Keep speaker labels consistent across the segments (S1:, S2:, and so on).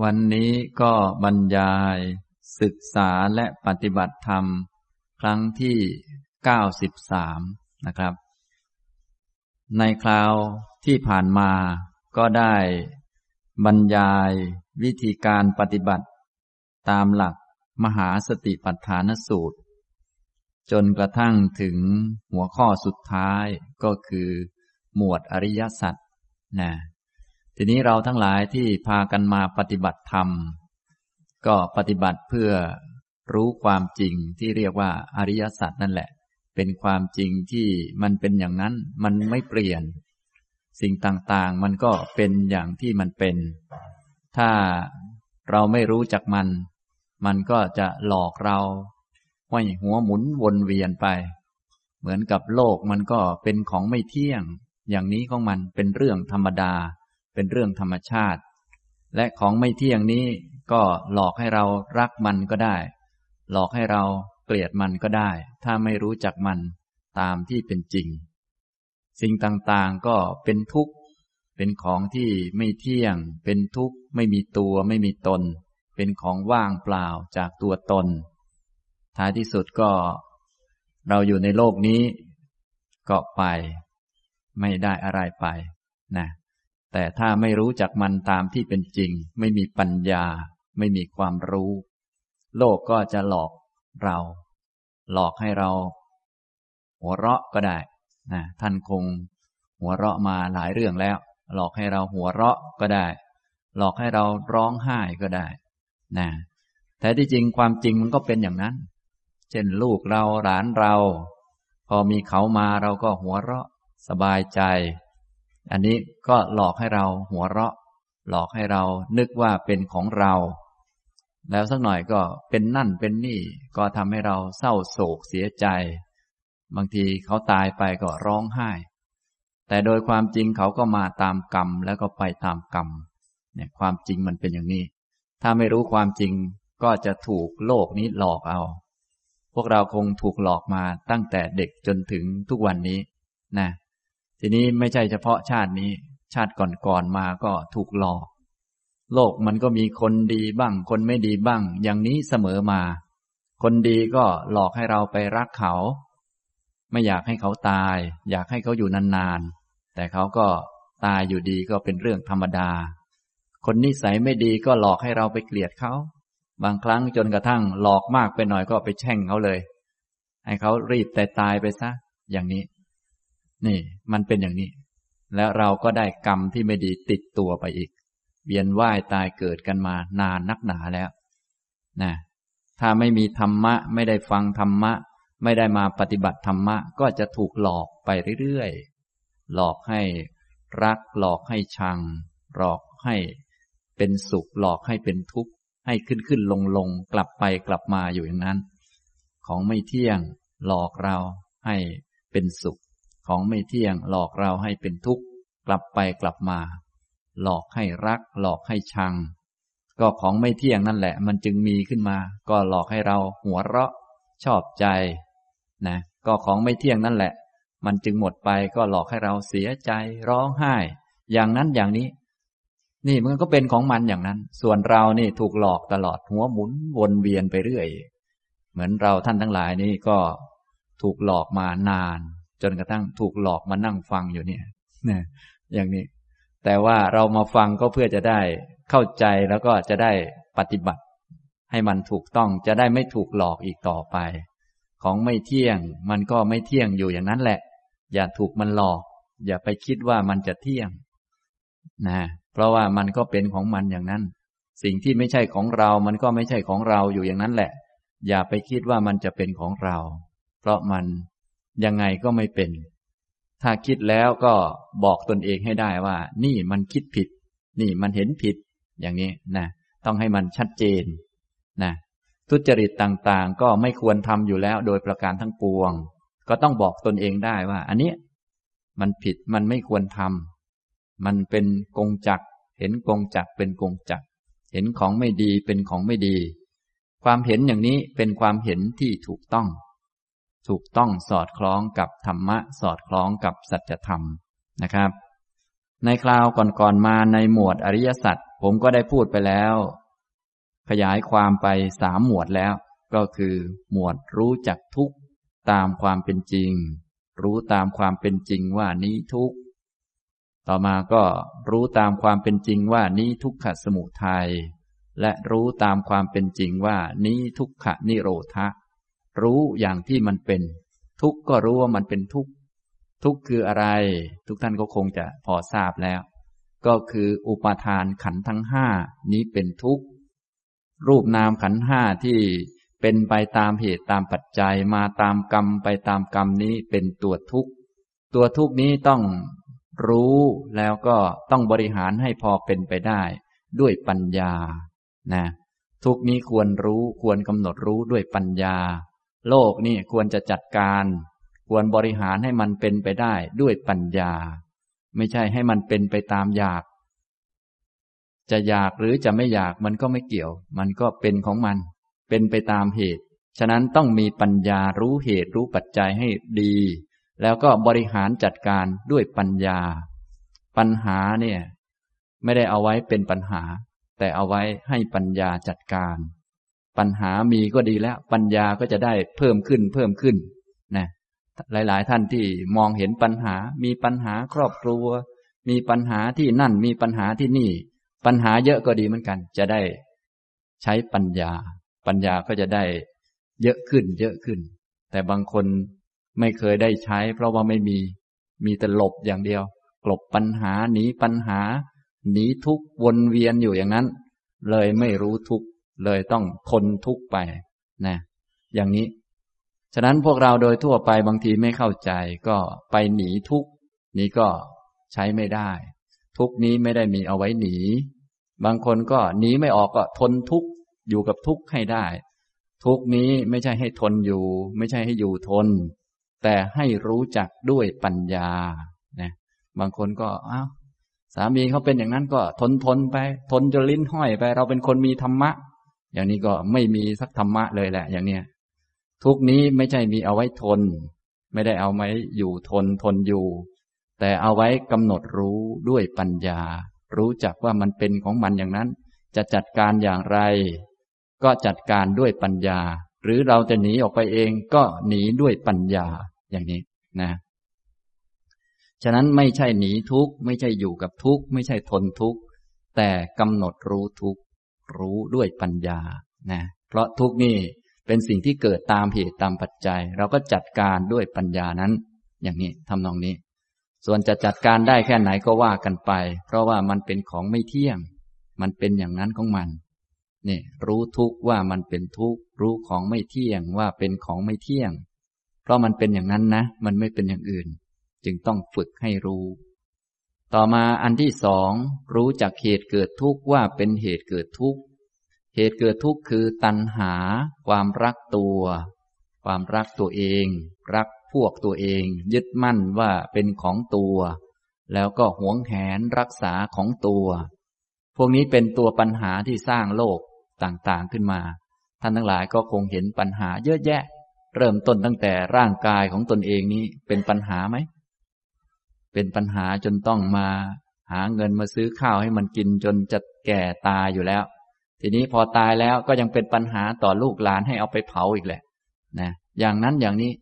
S1: วันนี้ก็บรรยายศึกษาและปฏิบัติธรรม ครั้งที่ 93 นะครับ ในคราวที่ผ่านมาก็ได้บรรยายวิธีการปฏิบัติ ตามหลักมหาสติปัฏฐานสูตร จนกระทั่งถึงหัวข้อสุดท้ายก็คือ หมวดอริยสัจนะ ทีนี้เราทั้งหลายที่พากันมาปฏิบัติธรรม ก็ปฏิบัติเพื่อรู้ความจริงที่เรียกว่าอริยสัจนั่นแหละ เป็นความจริงที่มันเป็นอย่างนั้นมันไม่เปลี่ยน สิ่งต่างๆมันก็เป็นอย่างที่มันเป็น ถ้าเราไม่รู้จักมัน มันก็จะหลอกเราห้อยหัวหมุนวนเวียนไป เหมือนกับโลกมันก็เป็นของไม่เที่ยง อย่างนี้ของมันเป็นเรื่องธรรมดา เป็นเรื่องธรรมชาติ และของไม่เที่ยงนี้ก็หลอกให้เรารักมันก็ได้ หลอกให้เราเกลียดมันก็ได้ ถ้าไม่รู้จักมันตามที่เป็นจริง สิ่งต่างๆก็เป็นทุกข์ เป็นของที่ไม่เที่ยง เป็นทุกข์ ไม่มีตัวไม่มีตน เป็นของว่างเปล่าจากตัวตน ท้ายที่สุดก็ เราอยู่ในโลกนี้ ก็ไป ไม่ได้อะไรไป นะ แต่ถ้าไม่รู้จักมันตามที่เป็นจริง ไม่มีปัญญา ไม่มีความรู้ โลกก็จะหลอกเรา หลอกให้เรา หัวเราะก็ได้นะท่านคงหัวเราะมาหลายเรื่องแล้ว หลอกให้เราหัวเราะก็ได้ หลอกให้เราร้องไห้ก็ได้นะแต่ที่จริงความจริงมันก็เป็นอย่างนั้น เช่นลูกเราหลานเรา พอมีเขามาเราก็หัวเราะ สบายใจ อันนี้ก็หลอกให้เราหัวเราะ หลอกให้เรานึกว่าเป็นของเรา แล้วสักหน่อยก็เป็นนั่นเป็นนี่ ก็ทำให้เราเศร้าโศกเสียใจ บางทีเขาตายไปก็ร้องไห้ แต่โดยความจริงเขาก็มาตามกรรมแล้วก็ไปตามกรรมเนี่ยความจริงมันเป็นอย่างนี้ ถ้าไม่รู้ความจริงก็จะถูกโลกนี้หลอกเอา พวกเราคงถูกหลอกมาตั้งแต่เด็กจนถึงทุกวันนี้นะ ทีนี้ไม่ใช่เฉพาะชาตินี้ ชาติก่อนๆมาก็ถูกหลอก โลกมันก็มีคนดีบ้าง คนไม่ดีบ้าง อย่างนี้เสมอมา คนดีก็หลอกให้เราไปรักเขา ไม่อยากให้เขาตาย อยากให้เขาอยู่นานๆ แต่เขาก็ตายอยู่ดีก็เป็นเรื่องธรรมดา คนนิสัยไม่ดีก็หลอกให้เราไปเกลียดเขา บางครั้งจนกระทั่งหลอกมากไปหน่อยก็ไปแช่งเขาเลย ให้เขารีบแต่ตายไปซะ อย่างนี้ นี่ มันเป็นอย่างนี้ แล้วเราก็ได้กรรมที่ไม่ดีติดตัวไปอีก เวียนว่ายตายเกิดกันมานานนักหนาแล้วนะถ้าไม่มีธรรมะ ไม่ได้ฟังธรรมะ ไม่ได้มาปฏิบัติธรรมะ ก็จะถูกหลอกไปเรื่อยๆ หลอกให้รักหลอกให้ชัง หลอกให้เป็นสุขหลอกให้เป็นทุกข์ให้ขึ้นขึ้นลงลงกลับไปกลับมาอยู่อย่างนั้น ของไม่เที่ยงหลอกเราให้เป็นสุข ของไม่เที่ยงหลอกเราให้เป็นทุกข์กลับไปกลับมา หลอกให้รัก หลอกให้ชัง ก็ของไม่เที่ยงนั่นแหละ มันจึงมีขึ้นมา ก็หลอกให้เราหัวเราะ ชอบใจนะก็ของไม่เที่ยงนั่นแหละ มันจึงหมดไปก็หลอกให้เราเสียใจร้องไห้ อย่างนั้นอย่างนี้ นี่มันก็เป็นของมันอย่างนั้น ส่วนเรานี่ถูกหลอกตลอดหัวหมุนวนเวียนไปเรื่อย เหมือนเราท่านทั้งหลายนี่ก็ถูกหลอกมานาน จนกระทั่งถูกหลอกมานั่งฟังอยู่เนี่ยนะอย่างนี้ แต่ว่าเรามาฟังก็เพื่อจะได้เข้าใจแล้วก็จะได้ปฏิบัติ ให้มันถูกต้องจะได้ไม่ถูกหลอกอีกต่อไป ของไม่เที่ยงมันก็ไม่เที่ยงอยู่อย่างนั้นแหละ อย่าถูกมันหลอก อย่าไปคิดว่ามันจะเที่ยงนะเพราะว่ามันก็เป็นของมันอย่างนั้น สิ่งที่ไม่ใช่ของเรา มันก็ไม่ใช่ของเราอยู่อย่างนั้นแหละ อย่าไปคิดว่ามันจะเป็นของเรา เพราะมัน ยังไงก็ไม่เป็น ถ้าคิดแล้วก็บอกตนเองให้ได้ว่า นี่มันคิดผิด นี่มันเห็นผิด อย่างนี้นะต้องให้มันชัดเจนนะทุจริตต่างๆ ก็ไม่ควรทำอยู่แล้วโดยประการทั้งปวง ก็ต้องบอกตนเองได้ว่า อันนี้มันผิดมันไม่ควรทำมันเป็นกงจักเห็นกงจักเป็นกงจักเห็นของไม่ดีเป็นของไม่ดี ความเห็นอย่างนี้เป็นความเห็นที่ถูกต้อง ถูกต้องสอดคล้องกับธรรมะสอดคล้องกับสัจธรรมนะครับ ในคราวก่อนๆมาในหมวดอริยสัจผมก็ได้พูดไปแล้ว ขยายความไปสามหมวดแล้ว ก็คือ หมวดรู้จักทุกตามความเป็นจริง รู้ตามความเป็นจริงว่านี้ทุกต่อมาก็รู้ตามความเป็นจริงว่านี้ทุกขสมุทัยและรู้ตามความเป็นจริงว่านี้ทุกขนิโรธะ รู้อย่างที่มันเป็น ทุกก็รู้ว่ามันเป็นทุกทุกคืออะไร ทุกท่านก็คงจะพอทราบแล้ว ก็คืออุปาทานขันทั้งห้านี้เป็นทุกข์รูปนามขันห้าที่เป็นไปตามเหตุตามปัจจัยมาตามกรรมไปตามกรรมนี้เป็นตัวทุกข์ตัวทุกข์นี้ต้องรู้แล้วก็ต้องบริหารให้พอเป็นไปได้ ด้วยปัญญานะทุกนี้ควรรู้ควรกำหนดรู้ด้วยปัญญา โลกนี่ควรจะจัดการ ควรบริหารให้มันเป็นไปได้ด้วยปัญญา ไม่ใช่ให้มันเป็นไปตามอยาก จะอยากหรือจะไม่อยากมันก็ไม่เกี่ยว มันก็เป็นของมัน เป็นไปตามเหตุ ฉะนั้นต้องมีปัญญารู้เหตุรู้ปัจจัยให้ดี แล้วก็บริหารจัดการด้วยปัญญา ปัญหาเนี่ย ไม่ได้เอาไว้เป็นปัญหา แต่เอาไว้ให้ปัญญาจัดการ ปัญหามีก็ดีแล้ว ปัญญาก็จะได้เพิ่มขึ้นเพิ่มขึ้นนะหลาย ๆ ท่านที่มองเห็นปัญหา มีปัญหาครอบครัว มีปัญหาที่นั่นมีปัญหาที่นี่ ปัญหาเยอะก็ดีเหมือนกัน จะได้ใช้ปัญญา ปัญญาก็จะได้เยอะขึ้น เยอะขึ้น แต่บางคนไม่เคยได้ใช้ เพราะว่าไม่มีมีแต่หลบอย่างเดียว กลบปัญหาหนีปัญหาหนีทุกวนเวียนอยู่อย่างนั้น เลยไม่รู้ทุก เลยต้องทนทุกไปนะอย่างนี้ ฉะนั้นพวกเราโดยทั่วไปบางทีไม่เข้าใจก็ไปหนีทุกนี้ก็ใช้ไม่ได้ ทุกนี้ไม่ได้มีเอาไว้หนี บางคนก็หนีไม่ออกก็ทนทุกอยู่กับทุกให้ได้ ทุกนี้ไม่ใช่ให้ทนอยู่ ไม่ใช่ให้อยู่ทน แต่ให้รู้จักด้วยปัญญานะบางคนก็อ้าวสามีเขาเป็นอย่างนั้นก็ทนทนไป ทนจนลิ้นห้อยไป เราเป็นคนมีธรรมะ อย่างนี้ก็ไม่มีสักธรรมะเลยแหละ อย่างเนี้ยทุกนี้ไม่ใช่มีเอาไว้ทน ไม่ได้เอาไว้อยู่ทนทนอยู่ แต่เอาไว้กำหนดรู้ด้วยปัญญา รู้จักว่ามันเป็นของมันอย่างนั้น จะจัดการอย่างไร ก็จัดการด้วยปัญญา หรือเราจะหนีออกไปเองก็หนีด้วยปัญญาอย่างนี้นะฉะนั้นไม่ใช่หนีทุกข์ไม่ใช่อยู่กับทุกข์ไม่ใช่ทนทุกข์แต่กำหนดรู้ทุกข์ รู้ด้วยปัญญานะเพราะทุกนี่เป็นสิ่งที่เกิดตามเหตุตามปัจจัย เราก็จัดการด้วยปัญญานั้น อย่างนี้ทำนองนี้ ส่วนจะจัดการได้แค่ไหนก็ว่ากันไป เพราะว่ามันเป็นของไม่เที่ยง มันเป็นอย่างนั้นของมันนี่รู้ทุกว่ามันเป็นทุกรู้ของไม่เที่ยงว่าเป็นของไม่เที่ยง เพราะมันเป็นอย่างนั้นนะ มันไม่เป็นอย่างอื่น จึงต้องฝึกให้รู้ ต่อมาอันที่สองรู้จักเหตุเกิดทุกข์ว่าเป็นเหตุเกิดทุกข์ เหตุเกิดทุกข์คือตัณหา ความรักตัว ความรักตัวเอง รักพวกตัวเอง ยึดมั่นว่าเป็นของตัว แล้วก็หวงแหนรักษาของตัว พวกนี้เป็นตัวปัญหาที่สร้างโลกต่างๆขึ้นมา ท่านทั้งหลายก็คงเห็นปัญหาเยอะแยะ เริ่มต้นตั้งแต่ร่างกายของตนเองนี้เป็นปัญหาไหม เป็นปัญหาจนต้องมา หาเงินมาซื้อข้าวให้มันกินจนจะแก่ตายอยู่แล้ว ทีนี้พอตายแล้วก็ยังเป็นปัญหาต่อลูกหลานให้เอาไปเผาอีกแหละนะอย่างนั้นอย่างนี้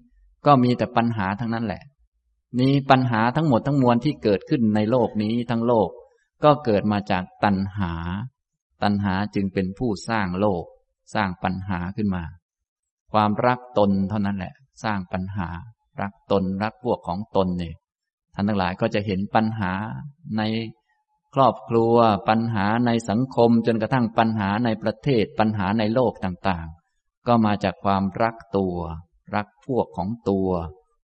S1: ก็มีแต่ปัญหาทั้งนั้นแหละ นี้ปัญหาทั้งหมดทั้งมวลที่เกิดขึ้นในโลกนี้ทั้งโลก ก็เกิดมาจากตัณหา ตัณหาจึงเป็นผู้สร้างโลก สร้างปัญหาขึ้นมา ความรักตนเท่านั้นแหละ สร้างปัญหา รักตนรักพวกของตนเนี่ย ท่านทั้งหลายก็จะเห็นปัญหาในครอบครัวปัญหาในสังคมจนกระทั่งปัญหาในประเทศปัญหาในโลกต่างๆ ก็มาจากความรักตัว รักพวกของตัว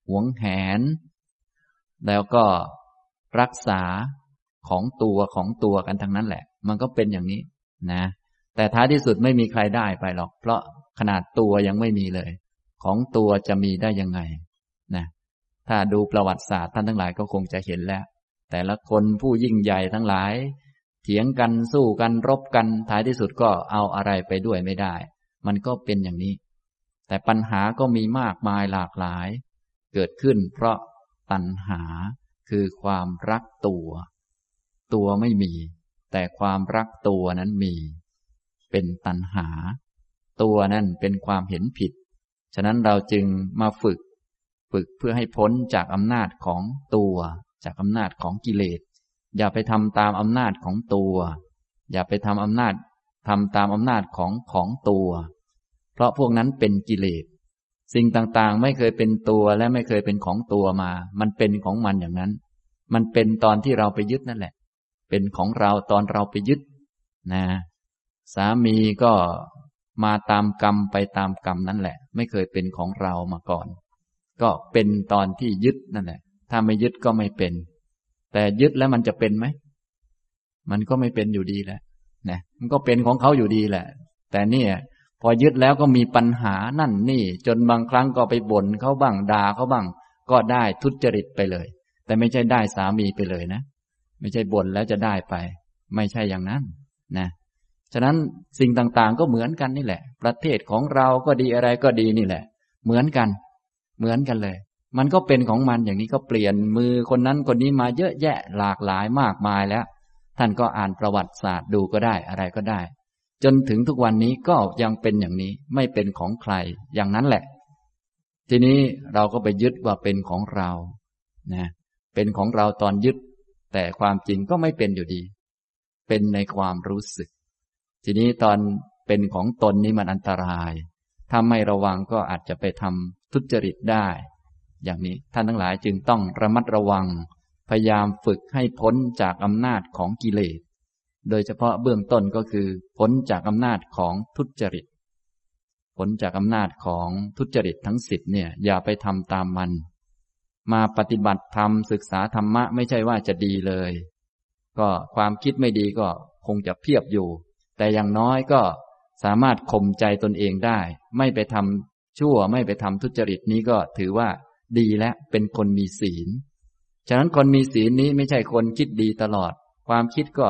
S1: หวงแหน แล้วก็รักษาของตัวของตัวกันทั้งนั้นแหละ มันก็เป็นอย่างนี้นะ แต่ท้ายที่สุดไม่มีใครได้ไปหรอก เพราะขนาดตัวยังไม่มีเลย ของตัวจะมีได้ยังไงนะ ถ้าดูประวัติศาสตร์ท่านทั้งหลายก็คงจะเห็นแล้ว แต่ละคนผู้ยิ่งใหญ่ทั้งหลาย เถียงกันสู้กันรบกันท้ายที่สุดก็เอาอะไรไปด้วยไม่ได้ มันก็เป็นอย่างนี้ แต่ปัญหาก็มีมากมายหลากหลาย เกิดขึ้นเพราะตัณหาคือความรักตัว ตัวไม่มี แต่ความรักตัวนั้นมี เป็นตัณหา ตัวนั้นเป็นความเห็นผิด ฉะนั้นเราจึงมาฝึก ฝึกเพื่อให้พ้นจากอำนาจของตัว จากอำนาจของกิเลส อย่าไปทำตามอำนาจของตัว อย่าไปทำอำนาจทำตามอำนาจของของตัว เพราะพวกนั้นเป็นกิเลส สิ่งต่างๆ ไม่เคยเป็นตัวและไม่เคยเป็นของตัวมา มันเป็นของมันอย่างนั้น มันเป็นตอนที่เราไปยึดนั่นแหละ เป็นของเราตอนเราไปยึด นะ สามีก็มาตามกรรมไปตามกรรมนั่นแหละ ไม่เคยเป็นของเรามาก่อน ก็เป็นตอนที่ยึดนั่นแหละ ถ้าไม่ยึดก็ไม่เป็น แต่ยึดแล้วมันจะเป็นไหม มันก็ไม่เป็นอยู่ดีแหละนะมันก็เป็นของเขาอยู่ดีแหละ แต่เนี่ยพอยึดแล้วก็มีปัญหานั่นนี่ จนบางครั้งก็ไปบ่นเขาบ้างด่าเขาบ้าง ก็ได้ทุจริตไปเลย แต่ไม่ใช่ได้สามีไปเลยนะ ไม่ใช่บ่นแล้วจะได้ไป ไม่ใช่อย่างนั้นนะฉะนั้นสิ่งต่างๆก็เหมือนกันนี่แหละ ประเทศของเราก็ดีอะไรก็ดีนี่แหละ เหมือนกัน เหมือนกันเลย มันก็เป็นของมันอย่างนี้ก็เปลี่ยนมือคนนั้นคนนี้มาเยอะแยะหลากหลายมากมายแล้ว ท่านก็อ่านประวัติศาสตร์ดูก็ได้อะไรก็ได้ จนถึงทุกวันนี้ก็ยังเป็นอย่างนี้ไม่เป็นของใครอย่างนั้นแหละ ทีนี้เราก็ไปยึดว่าเป็นของเรานะเป็นของเราตอนยึด แต่ความจริงก็ไม่เป็นอยู่ดี เป็นในความรู้สึก ทีนี้ตอนเป็นของตนนี้มันอันตราย ถ้าไม่ระวังก็อาจจะไปทำ ทุจริตได้ อย่างนี้ท่านทั้งหลายจึงต้องระมัดระวัง พยายามฝึกให้พ้นจากอำนาจของกิเลส โดยเฉพาะเบื้องต้นก็คือ พ้นจากอำนาจของทุจริต พ้นจากอำนาจของทุจริตทั้งสิบเนี่ยอย่าไปทำตามมัน มาปฏิบัติธรรมศึกษาธรรมะไม่ใช่ว่าจะดีเลย ก็ความคิดไม่ดีก็คงจะเพียบอยู่ แต่อย่างน้อยก็สามารถข่มใจตนเองได้ ไม่ไปทำ ชั่วไม่ไปทำทุจริตนี้ก็ถือว่าดีและเป็นคนมีศีล ฉะนั้นคนมีศีลนี้ไม่ใช่คนคิดดีตลอด ความคิดก็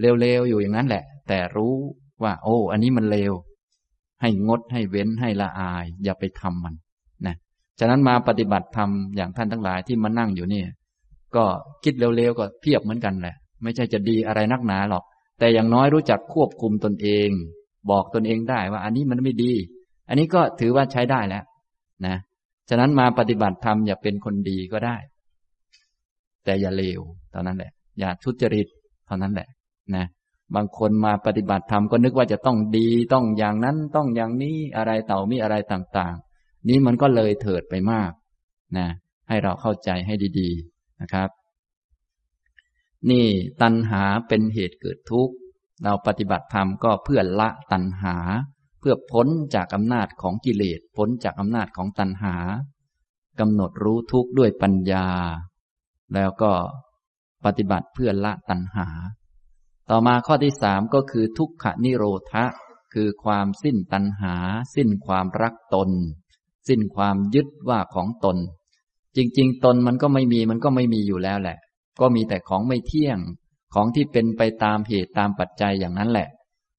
S1: เลวๆอยู่อย่างนั้นแหละ แต่รู้ว่า โอ้ อันนี้มันเลว ให้งดให้เว้นให้ละอาย อย่าไปทำมันนะฉะนั้นมาปฏิบัติธรรมอย่างท่านทั้งหลายที่มานั่งอยู่เนี่ย ก็คิดเร็วๆก็เพียบเหมือนกันแหละ ไม่ใช่จะดีอะไรนักหนาหรอก แต่อย่างน้อยรู้จักควบคุมตนเอง บอกตนเองได้ว่าอันนี้มันไม่ดี อันนี้ก็ถือว่าใช้ได้แล้ว นะฉะนั้นมาปฏิบัติธรรมอย่าเป็นคนดีก็ได้ แต่อย่าเลวเท่านั้นแหละ อย่าทุจริตเท่านั้นแหละ นะบางคนมาปฏิบัติธรรมก็นึกว่าจะต้องดีต้องอย่างนั้นต้องอย่างนี้อะไรเต่ามีอะไรต่างๆ นี้มันก็เลยเถิดไปมาก นะ ให้เราเข้าใจให้ดีๆนะครับ นี่ตัณหาเป็นเหตุเกิดทุกข์ เราปฏิบัติธรรมก็เพื่อละตัณหา พื่อพ้นจากอำนาจของกิเลสพ้นจากอำนาจของตัณหากำหนดรู้ทุกข์ด้วยปัญญา แล้วก็ปฏิบัติเพื่อละตัณหา ต่อมาข้อที่สามก็คือทุกขนิโรธะ คือความสิ้นตัณหา สิ้นความรักตน สิ้นความยึดว่าของตน จริง ๆ ตนมันก็ไม่มีมันก็ไม่มีอยู่แล้วแหละ ก็มีแต่ของไม่เที่ยงของที่เป็นไปตามเหตุตามปัจจัยอย่างนั้นแหละ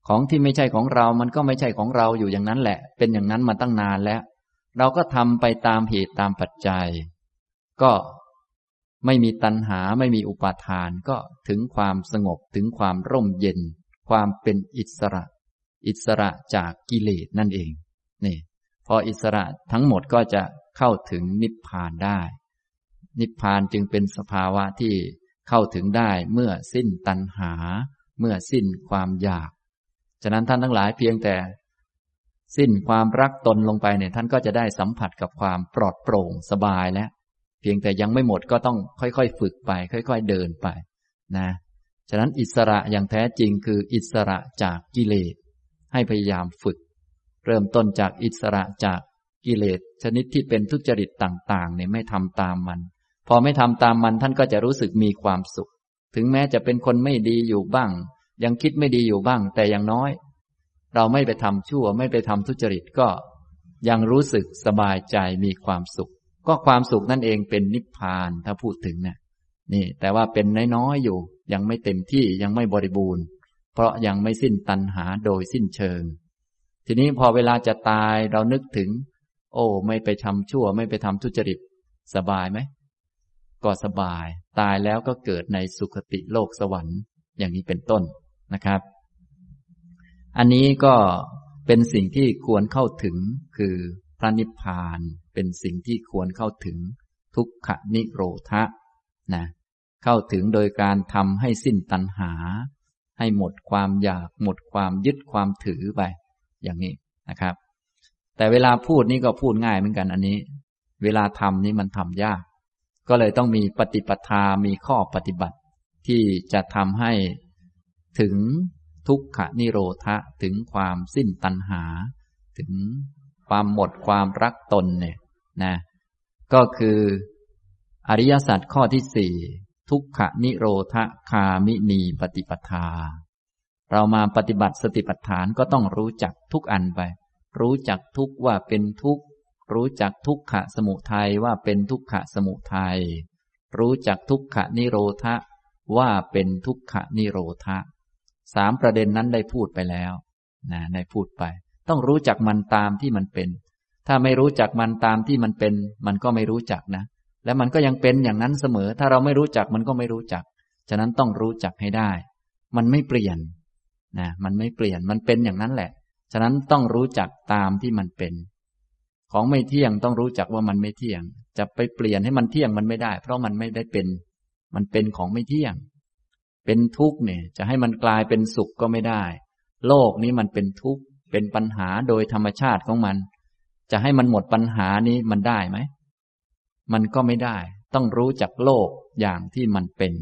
S1: ของที่ไม่ใช่ของเรามันก็ไม่ใช่ของเราอยู่อย่างนั้นแหละ เป็นอย่างนั้นมาตั้งนานแล้ว เราก็ทำไปตามเหตุตามปัจจัย ก็ไม่มีตัณหาไม่มีอุปาทานก็ถึงความสงบถึงความร่มเย็น ความเป็นอิสระ อิสระจากกิเลสนั่นเองนี่พออิสระทั้งหมดก็จะเข้าถึงนิพพานได้ นิพพานจึงเป็นสภาวะที่เข้าถึงได้เมื่อสิ้นตัณหา เมื่อสิ้นความอยาก ฉะนั้นท่านทั้งหลายเพียงแต่ สิ้นความรักตนลงไปเนี่ยท่านก็จะได้สัมผัสกับความปลอดโปร่งสบายแล้ว เพียงแต่ยังไม่หมดก็ต้องค่อยๆ ฝึกไป ค่อย ๆ เดินไปนะฉะนั้นอิสระอย่างแท้จริงคืออิสระจากกิเลส ให้พยายามฝึก เริ่มต้นจากอิสระจากกิเลส ชนิดที่เป็นทุจริตต่างๆเนี่ยไม่ทำตามมัน พอไม่ทำตามมันท่านก็จะรู้สึกมีความสุข ถึงแม้จะเป็นคนไม่ดีอยู่บ้าง ยังคิดไม่ดีอยู่บ้าง แต่อย่างน้อย เราไม่ไปทำชั่ว ไม่ไปทำทุจริตก็ ยังรู้สึกสบายใจมีความสุข ก็ความสุขนั่นเองเป็นนิพพานถ้าพูดถึงเนี่ยนี่ แต่ว่าเป็นน้อยๆอยู่ ยังไม่เต็มที่ยังไม่บริบูรณ์ เพราะยังไม่สิ้นตัณหาโดยสิ้นเชิง ทีนี้พอเวลาจะตายเรานึกถึง โอ้ ไม่ไปทำชั่ว ไม่ไปทำทุจริต สบายไหมก็สบาย ตายแล้วก็เกิดในสุคติโลกสวรรค์ อย่างนี้เป็นต้น นะครับ อันนี้ก็เป็นสิ่งที่ควรเข้าถึงคือพระนิพพานเป็นสิ่งที่ควรเข้าถึงทุกขนิโรธะนะเข้าถึงโดยการทำให้สิ้นตัณหา ให้หมดความอยากหมดความยึดความถือไป อย่างนี้นะครับ แต่เวลาพูดนี่ก็พูดง่ายเหมือนกันอันนี้ เวลาทำนี่มันทำยาก ก็เลยต้องมีปฏิปทามีข้อปฏิบัติ ที่จะทำให้ ถึงทุกขนิโรธะถึงความสิ้นตัณหา ถึงความหมดความรักตนเนี่ยนะก็คืออริยสัจข้อที่สี่ทุกขนิโรธคามินีปฏิปทา เรามาปฏิบัติสติปัฏฐานก็ต้องรู้จักทุกอันไป รู้จักทุกว่าเป็นทุกรู้จักทุกขะสมุทัยว่าเป็นทุกขะสมุทัยรู้จักทุกขนิโรธว่าเป็นทุกขนิโรธ สามประเด็นนั้นได้พูดไปแล้วนะได้พูดไป ต้องรู้จักมันตามที่มันเป็น ถ้าไม่รู้จักมันตามที่มันเป็น มันก็ไม่รู้จักนะ แล้วมันก็ยังเป็นอย่างนั้นเสมอ ถ้าเราไม่รู้จักมันก็ไม่รู้จัก ฉะนั้นต้องรู้จักให้ได้ มันไม่เปลี่ยนนะมันไม่เปลี่ยนมันเป็นอย่างนั้นแหละ ฉะนั้นต้องรู้จักตามที่มันเป็น ของไม่เที่ยงต้องรู้จักว่ามันไม่เที่ยง จะไปเปลี่ยนให้มันเที่ยงมันไม่ได้ เพราะมันไม่ได้เป็น มันเป็นของไม่เที่ยง เป็นทุกข์เนี่ย จะให้มันกลายเป็นสุขก็ไม่ได้ โลกนี้มันเป็นทุกข์ เป็นปัญหาโดยธรรมชาติของมัน จะให้มันหมดปัญหานี้มันได้ไหม มันก็ไม่ได้ ต้องรู้จักโลกอย่างที่มันเป็น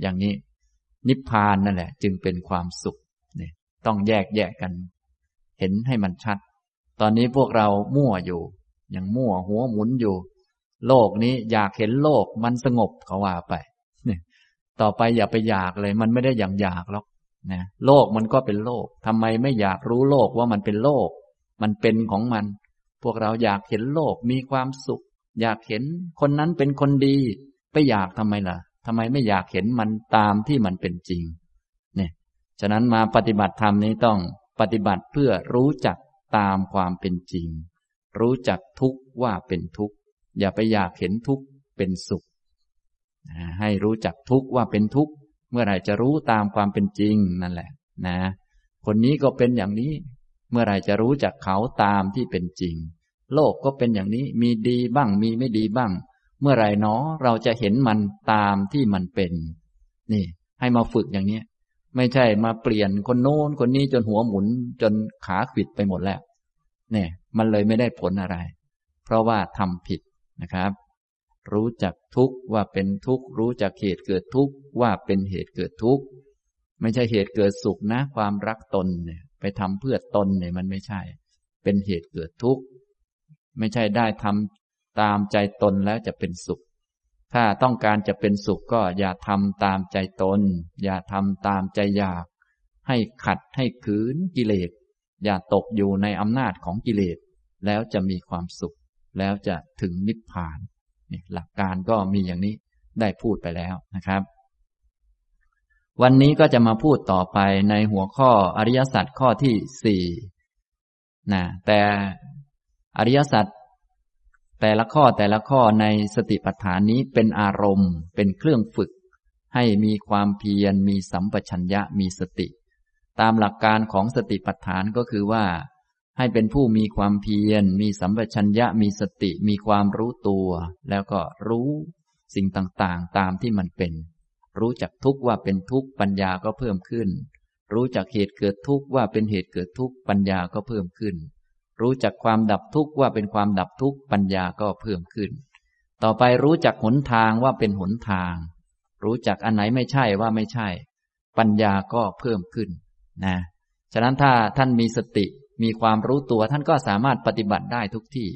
S1: อย่างนี้ นิพพานนั่นแหละ จึงเป็นความสุขเนี่ยต้องแยกแยกกัน เห็นให้มันชัด ตอนนี้พวกเรามั่วอยู่ ยังมั่วหัวหมุนอยู่ โลกนี้อยากเห็นโลกมันสงบเขาว่าไป ต่อไปอย่าไปอยากเลย มันไม่ได้อย่างอยากหรอกนะโลกมันก็เป็นโลกทำไมไม่อยากรู้โลกว่ามันเป็นโลก มันเป็นของมัน พวกเราอยากเห็นโลกมีความสุข อยากเห็นคนนั้นเป็นคนดี ไปอยากทำไมล่ะทำไมไม่อยากเห็นมันตามที่มันเป็นจริง เนี่ย ฉะนั้นมาปฏิบัติธรรมนี้ต้องปฏิบัติเพื่อรู้จักตามความเป็นจริง รู้จักทุกว่าเป็นทุกอย่าไปอยากเห็นทุกเป็นสุข ให้รู้จักทุกว่าเป็นทุกเมื่อไหร่จะรู้ตามความเป็นจริงนั่นแหละ นะ คนนี้ก็เป็นอย่างนี้ เมื่อไหร่จะรู้จักเขาตามที่เป็นจริง โลกก็เป็นอย่างนี้มีดีบ้างมีไม่ดีบ้าง เมื่อไรเนาะเราจะเห็นมันตามที่มันเป็น นี่ ให้มาฝึกอย่างนี้ไม่ใช่มาเปลี่ยนคนโน้นคนนี้จนหัวหมุนจนขาขิดไปหมดแล้ว เนี่ย มันเลยไม่ได้ผลอะไร เพราะว่าทำผิดนะครับ รู้จักทุกข์ว่าเป็นทุกข์ รู้จักเหตุเกิดทุกข์ว่าเป็นเหตุเกิดทุกข์ ไม่ใช่เหตุเกิดสุขนะ ความรักตนเนี่ย ไปทำเพื่อตนเนี่ยมันไม่ใช่ เป็นเหตุเกิดทุกข์ ไม่ใช่ได้ทำตามใจตนแล้วจะเป็นสุข ถ้าต้องการจะเป็นสุขก็อย่าทำตามใจตน อย่าทำตามใจอยาก ให้ขัดให้ขืนกิเลส อย่าตกอยู่ในอำนาจของกิเลส แล้วจะมีความสุข แล้วจะถึงนิพพาน หลักการก็มีอย่างนี้ได้พูดไปแล้วนะครับ วันนี้ก็จะมาพูดต่อไปในหัวข้ออริยสัจข้อที่สี่นะแต่อริยสัจแต่ละข้อแต่ละข้อในสติปัฏฐานนี้เป็นอารมณ์ เป็นเครื่องฝึก ให้มีความเพียรมีสัมปชัญญะมีสติ ตามหลักการของสติปัฏฐานก็คือว่า ให้เป็นผู้มีความเพียร มีสัมปชัญญะ มีสติ มีความรู้ตัว แล้วก็รู้สิ่งต่างๆ ตามที่มันเป็น รู้จักทุกว่าเป็นทุกปัญญาก็เพิ่มขึ้น รู้จักเหตุเกิดทุกว่าเป็นเหตุเกิดทุกปัญญาก็เพิ่มขึ้น รู้จักความดับทุกว่าเป็นความดับทุกปัญญาก็เพิ่มขึ้น ต่อไปรู้จักหนทางว่าเป็นหนทาง รู้จักอันไหนไม่ใช่ว่าไม่ใช่ ปัญญาก็เพิ่มขึ้น นะ ฉะนั้นถ้าท่านมีสติ มีความรู้ตัวท่านก็สามารถปฏิบัติได้ทุกที่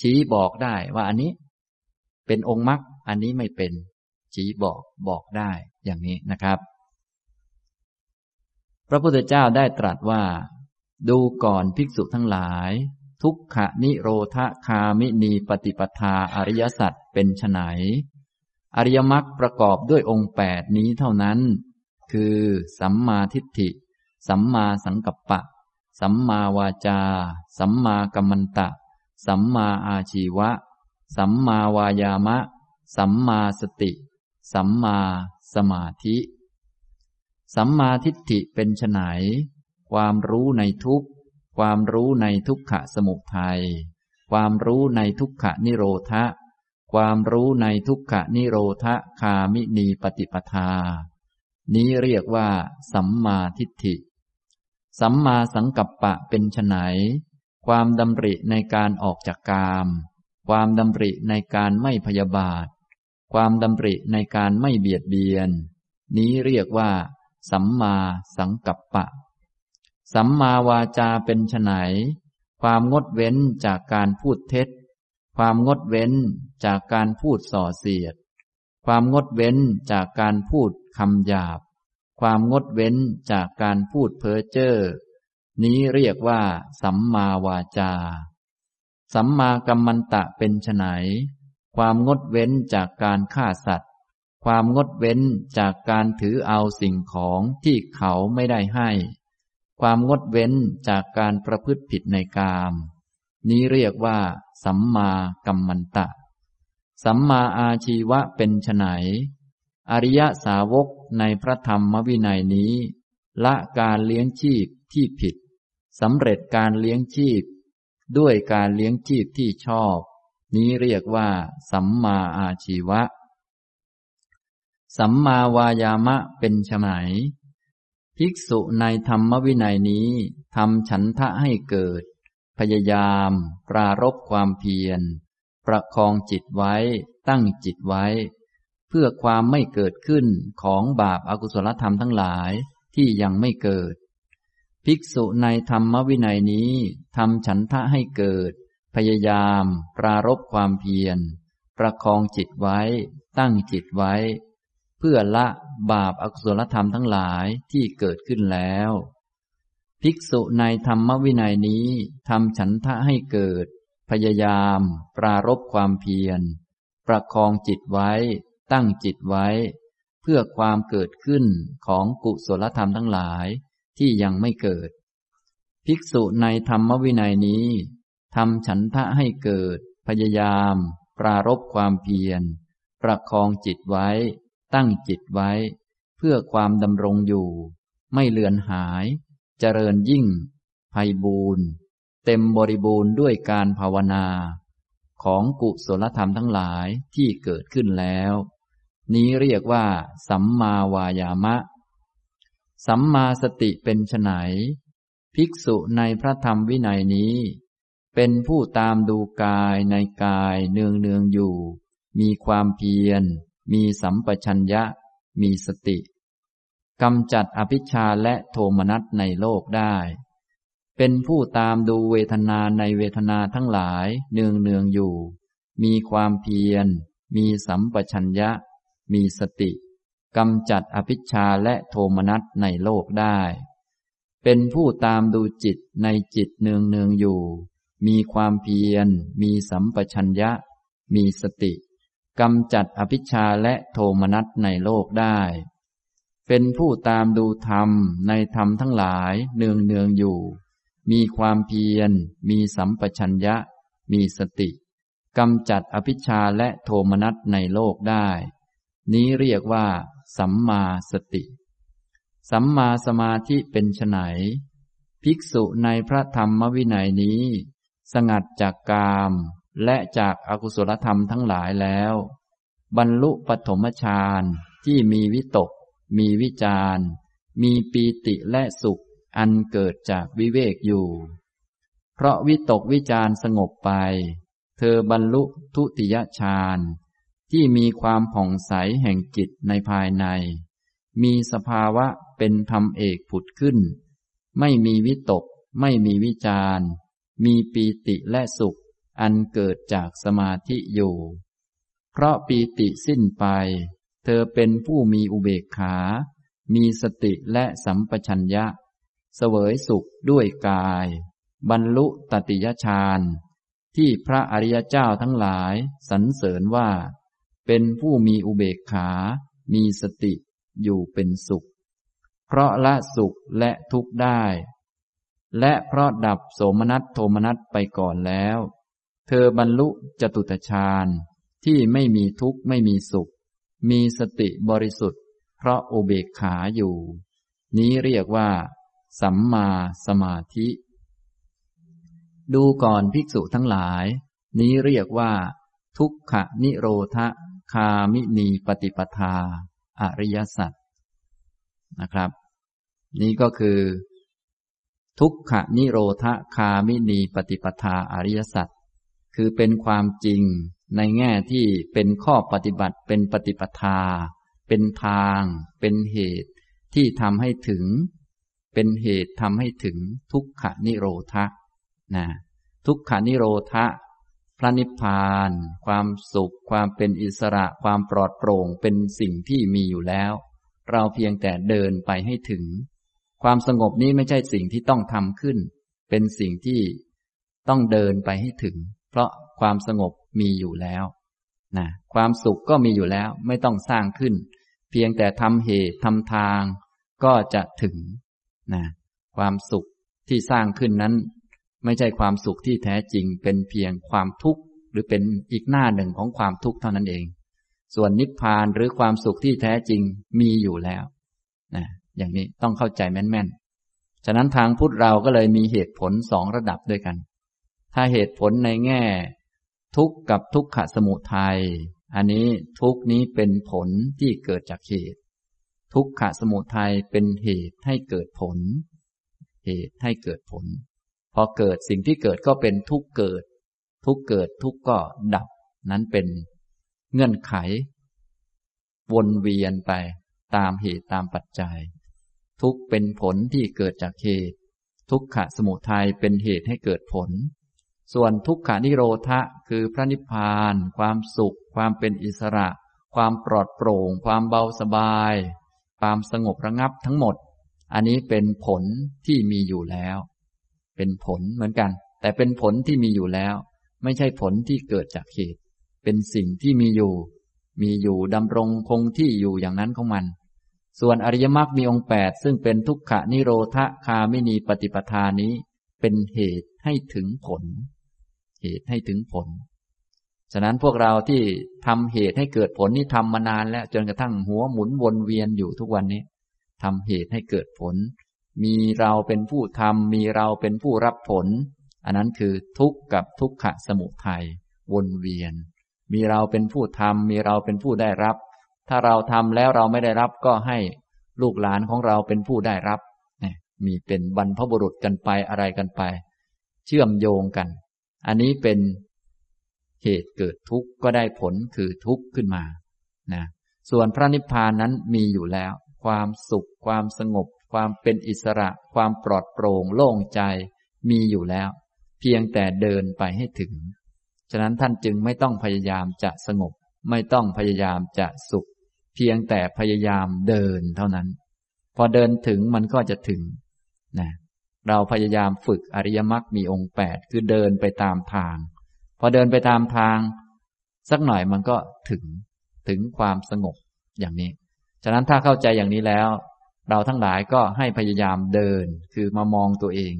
S1: ชี้บอกได้ว่าอันนี้ เป็นองค์มรรคอันนี้ไม่เป็น ชี้บอกบอกได้อย่างนี้นะครับ พระพุทธเจ้าได้ตรัสว่า ดูก่อนภิกษุทั้งหลาย ทุกขนิโรธคามินีปฏิปทาอริยสัจเป็นไนอริยมรรคประกอบด้วยองค์แปดนี้เท่านั้น คือ สัมมาทิฏฐิ สัมมาสังกัปปะ สัมมาวาจา สัมมากัมมันตะ สัมมาอาชีวะ สัมมาวายามะ สัมมาสติ สัมมาสมาธิ สัมมาทิฏฐิเป็นไฉนความรู้ในทุกขความรู้ในทุกขะสมุทัย ความรู้ในทุกขะนิโรธะ ความรู้ในทุกขะนิโรธคามินีปฏิปทา นี้เรียกว่า สัมมาทิฏฐิ สัมมาสังกัปปะเป็นไฉนความดำริในการออกจากกาม ความดำริในการไม่พยาบาท ความดำริในการไม่เบียดเบียน นี้เรียกว่า สัมมาสังกัปปะ สัมมาวาจาเป็นไฉนความงดเว้นจากการพูดเท็จ ความงดเว้นจากการพูดส่อเสียด ความงดเว้นจากการพูดคำหยาบ ความงดเว้นจากการพูดเพ้อเจ้อนี้เรียกว่า สัมมาวาจา สัมมากัมมันตะเป็นไนความงดเว้นจากการฆ่าสัตว์ ความงดเว้นจากการถือเอาสิ่งของที่เขาไม่ได้ให้ ความงดเว้นจากการประพฤติผิดในกาม นี้เรียกว่า สัมมากัมมันตะ สัมมาอาชีวะเป็นไนอริยสาวก ในพระธรรมวินัยนี้ ละการเลี้ยงชีพที่ผิดสำเร็จการเลี้ยงชีพ ด้วยการเลี้ยงชีพที่ชอบ นี้เรียกว่า สัมมาอาชีวะ สัมมาวายามะเป็นไฉนภิกษุในธรรมวินัยนี้ทำฉันทะให้เกิด พยายาม ปรารบความเพียร ประคองจิตไว้ ตั้งจิตไว้ เพื่อความไม่เกิดขึ้นของบาปอากุศลธรรมทั้งหลายที่ยังไม่เกิด ภิกษุในธรรมวินัยนี้ทำฉันทะให้เกิด พยายาม ปรารบความเพียร ประคองจิตไว้ ตั้งจิตไว้ เพื่อละบาปอกุศลธรรมทั้งหลายที่เกิดขึ้นแล้ว ภิกษุในธรรมวินัยนี้ทำฉันทะให้เกิด พยายาม ปรารบความเพียร ประคองจิตไว้ ตั้งจิตไว้ เพื่อความเกิดขึ้นของกุศลธรรมทั้งหลายที่ยังไม่เกิด ภิกษุในธรรมวินัยนี้ทำฉันทะให้เกิด พยายาม ปรารบความเพียร ประคองจิตไว้ ตั้งจิตไว้ เพื่อความดำรงอยู่ ไม่เลือนหาย เจริญยิ่งภัยบูรณ์เต็มบริบูรณ์ด้วยการภาวนา ของกุศลธรรมทั้งหลายที่เกิดขึ้นแล้ว นี้เรียกว่า สัมมาวายามะ สัมมาสติเป็นไฉนภิกษุในพระธรรมวินัยนี้ เป็นผู้ตามดูกายในกายเนืองเนืองอยู่ มีความเพียร มีสัมปชัญญะ มีสติกำจัดอภิชาและโทมนัสในโลกได้ เป็นผู้ตามดูเวทนาในเวทนาทั้งหลายเนืองเนืองอยู่ มีความเพียร มีสัมปชัญญะ มีสติกำจัดอภิชาและโทมนัสในโลกได้ เป็นผู้ตามดูจิตในจิตเนืองเนืองอยู่ มีความเพียร มีสัมปชัญญะ มีสติกำจัดอภิชาและโทมนัสในโลกได้ เป็นผู้ตามดูธรรมในธรรมทั้งหลายเนืองเนืองอยู่ มีความเพียร มีสัมปชัญญะ มีสติกำจัดอภิชาและโทมนัสในโลกได้ นี้เรียกว่า สัมมาสติ สัมมาสมาธิเป็นไฉนภิกษุในพระธรรมวินัยนี้ สงัดจากกาม และจากอากุศลธรรมทั้งหลายแล้ว บรรลุปฐมฌานที่มีวิตก มีวิจารมีปีติและสุขอันเกิดจากวิเวกอยู่ เพราะวิตกวิจารสงบไป เธอบรรลุทุติยฌาน ที่มีความผ่องใสแห่งจิตในภายใน มีสภาวะเป็นธรรมเอกผุดขึ้น ไม่มีวิตก ไม่มีวิจารมีปีติและสุข อันเกิดจากสมาธิอยู่ เพราะปีติสิ้นไป เธอเป็นผู้มีอุเบกขา มีสติและสัมปชัญญะ เสวยสุขด้วยกาย บรรลุตติยฌานที่พระอริยเจ้าทั้งหลายสรรเสริญว่า เป็นผู้มีอุเบกขา มีสติอยู่เป็นสุข เพราะละสุขและทุกข์ได้ และเพราะดับโสมนัสโทมนัสไปก่อนแล้ว เธอบรรลุจตุตฌานที่ไม่มีทุกข์ไม่มีสุข มีสติบริสุทธิ์ เพราะอุเบกขาอยู่ นี้เรียกว่า สัมมาสมาธิ ดูก่อนภิกษุทั้งหลาย นี้เรียกว่า ทุกขนิโรธ คามินีปฏิปทา อริยสัจนะครับ นี่ก็คือ ทุกขนิโรธคามินีปฏิปทาอริยสัจคือเป็นความจริงในแง่ที่เป็นข้อปฏิบัติเป็นปฏิปทา เป็นทาง เป็นเหตุที่ทำให้ถึง เป็นเหตุทำให้ถึงทุกขนิโรธนะทุกขนิโรธ ระนิพพาน ความสุข ความเป็นอิสระ ความปลอดโปร่งเป็นสิ่งที่มีอยู่แล้ว เราเพียงแต่เดินไปให้ถึง ความสงบนี้ไม่ใช่สิ่งที่ต้องทำขึ้น เป็นสิ่งที่ต้องเดินไปให้ถึง เพราะความสงบมีอยู่แล้วนะความสุขก็มีอยู่แล้วไม่ต้องสร้างขึ้น เพียงแต่ทำเหตุทำทาง ก็จะถึงนะความสุขที่สร้างขึ้นนั้น ไม่ใช่ความสุขที่แท้จริงเป็นเพียงความทุกข์ หรือเป็นอีกหน้าหนึ่งของความทุกข์เท่านั้นเอง ส่วนนิพพานหรือความสุขที่แท้จริงมีอยู่แล้วนะอย่างนี้ต้องเข้าใจแม่นๆ ฉะนั้นทางพุทธเราก็เลยมีเหตุผลสองระดับด้วยกัน ถ้าเหตุผลในแง่ ทุกข์กับทุกขสมุทัย อันนี้ทุกนี้เป็นผลที่เกิดจากเหตุ ทุกขสมุทัยเป็นเหตุให้เกิดผล เหตุให้เกิดผล พอเกิดสิ่งที่เกิดก็เป็นทุกเกิด ทุกเกิดทุกก็ดับ นั้นเป็นเงื่อนไข วนเวียนไปตามเหตุตามปัจจัย ทุกเป็นผลที่เกิดจากเหตุ ทุกขะสมุทัยเป็นเหตุให้เกิดผล ส่วนทุกขานิโรธะคือพระนิพพาน ความสุข ความเป็นอิสระ ความปลอดโปร่ง ความเบาสบาย ความสงบระงับทั้งหมด อันนี้เป็นผลที่มีอยู่แล้ว เป็นผลเหมือนกัน แต่เป็นผลที่มีอยู่แล้ว ไม่ใช่ผลที่เกิดจากเหตุ เป็นสิ่งที่มีอยู่ มีอยู่ดำรงคงที่อยู่อย่างนั้นของมัน ส่วนอริยมรรคมีองค์แปดซึ่งเป็นทุกขนิโรธคาไม่นีปฏิปทานี้ เป็นเหตุให้ถึงผล เหตุให้ถึงผล ฉะนั้นพวกเราที่ทำเหตุให้เกิดผลนี่ทำมานานแล้ว จนกระทั่งหัวหมุนวนเวียนอยู่ทุกวันนี้ทำเหตุให้เกิดผล มีเราเป็นผู้ทำมีเราเป็นผู้รับผล อันนั้นคือทุกข์กับทุกขะสมุทัยวนเวียน มีเราเป็นผู้ทำมีเราเป็นผู้ได้รับ ถ้าเราทำแล้วเราไม่ได้รับก็ให้ลูกหลานของเราเป็นผู้ได้รับนี่มีเป็นบรรพบุรุษกันไปอะไรกันไป เชื่อมโยงกัน อันนี้เป็นเหตุเกิดทุกข์ก็ได้ผลคือทุกข์ขึ้นมานะส่วนพระนิพพานนั้นมีอยู่แล้ว ความสุขความสงบ ความเป็นอิสระ ความปลอดโปร่งโล่งใจ มีอยู่แล้ว เพียงแต่เดินไปให้ถึง ฉะนั้นท่านจึงไม่ต้องพยายามจะสงบ ไม่ต้องพยายามจะสุข เพียงแต่พยายามเดินเท่านั้น พอเดินถึงมันก็จะถึงนะเราพยายามฝึกอริยมรรคมีองค์แปดคือเดินไปตามทาง พอเดินไปตามทาง สักหน่อยมันก็ถึงถึงความสงบอย่างนี้ ฉะนั้นถ้าเข้าใจอย่างนี้แล้ว เราทั้งหลายก็ให้พยายามเดิน คือมามองตัวเอง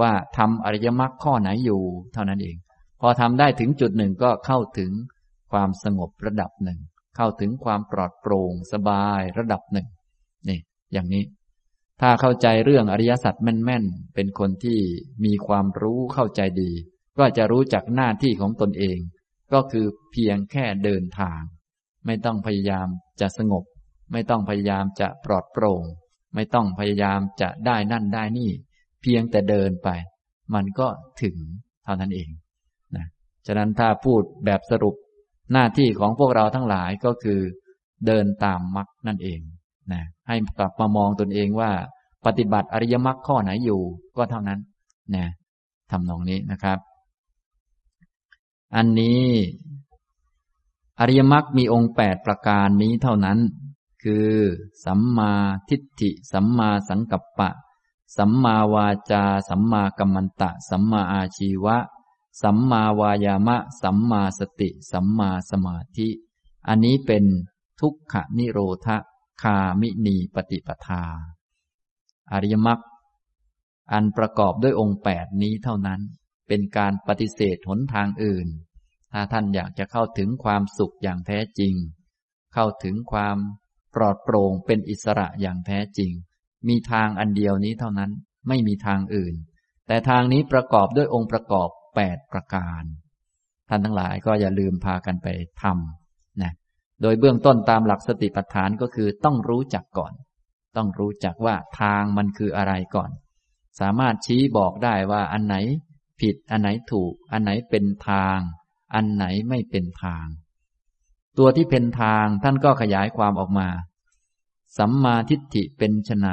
S1: ว่าทำอริยมรรคข้อไหนอยู่ เท่านั้นเอง พอทำได้ถึงจุดหนึ่งก็เข้าถึงความสงบระดับหนึ่ง เข้าถึงความปลอดโปร่งสบายระดับหนึ่งนี่ อย่างนี้ ถ้าเข้าใจเรื่องอริยสัจแม่นๆ เป็นคนที่มีความรู้เข้าใจดี ก็จะรู้จักหน้าที่ของตนเอง ก็คือเพียงแค่เดินทาง ไม่ต้องพยายามจะสงบ ไม่ต้องพยายามจะปลอดโปร่ง ไม่ต้องพยายามจะได้นั่นได้นี่ เพียงแต่เดินไป มันก็ถึงเท่านั้นเองนะฉะนั้นถ้าพูดแบบสรุปหน้าที่ของพวกเราทั้งหลายก็คือ เดินตามมรรคนั่นเองนะให้กลับมามองตนเองว่า ปฏิบัติอริยมรรคข้อไหนอยู่ก็เท่านั้นนะทำนองนี้นะครับ อันนี้ อริยมรรคมีองค์แปดประการนี้เท่านั้น คือ สัมมาทิฏฐิ สัมมาสังกัปปะ สัมมาวาจา สัมมากัมมันตะ สัมมาอาชีวะ สัมมาวายามะ สัมมาสติ สัมมาสมาธิ อันนี้เป็นทุกขนิโรธคามินีปฏิปทา อริยมรรคอันประกอบด้วยองค์แปดนี้เท่านั้น เป็นการปฏิเสธหนทางอื่น ถ้าท่านอยากจะเข้าถึงความสุขอย่างแท้จริง เข้าถึงความ ปลอดโปร่งเป็นอิสระอย่างแท้จริง มีทางอันเดียวนี้เท่านั้นไม่มีทางอื่น แต่ทางนี้ประกอบด้วยองค์ประกอบแปดประการ ท่านทั้งหลายก็อย่าลืมพากันไปทำนะโดยเบื้องต้นตามหลักสติปัฏฐานก็คือต้องรู้จักก่อน ต้องรู้จักว่าทางมันคืออะไรก่อน สามารถชี้บอกได้ว่าอันไหนผิดอันไหนถูก อันไหนเป็นทาง อันไหนไม่เป็นทาง ตัวที่เป็นทางท่านก็ขยายความออกมา สัมมาทิฏฐิเป็นไฉน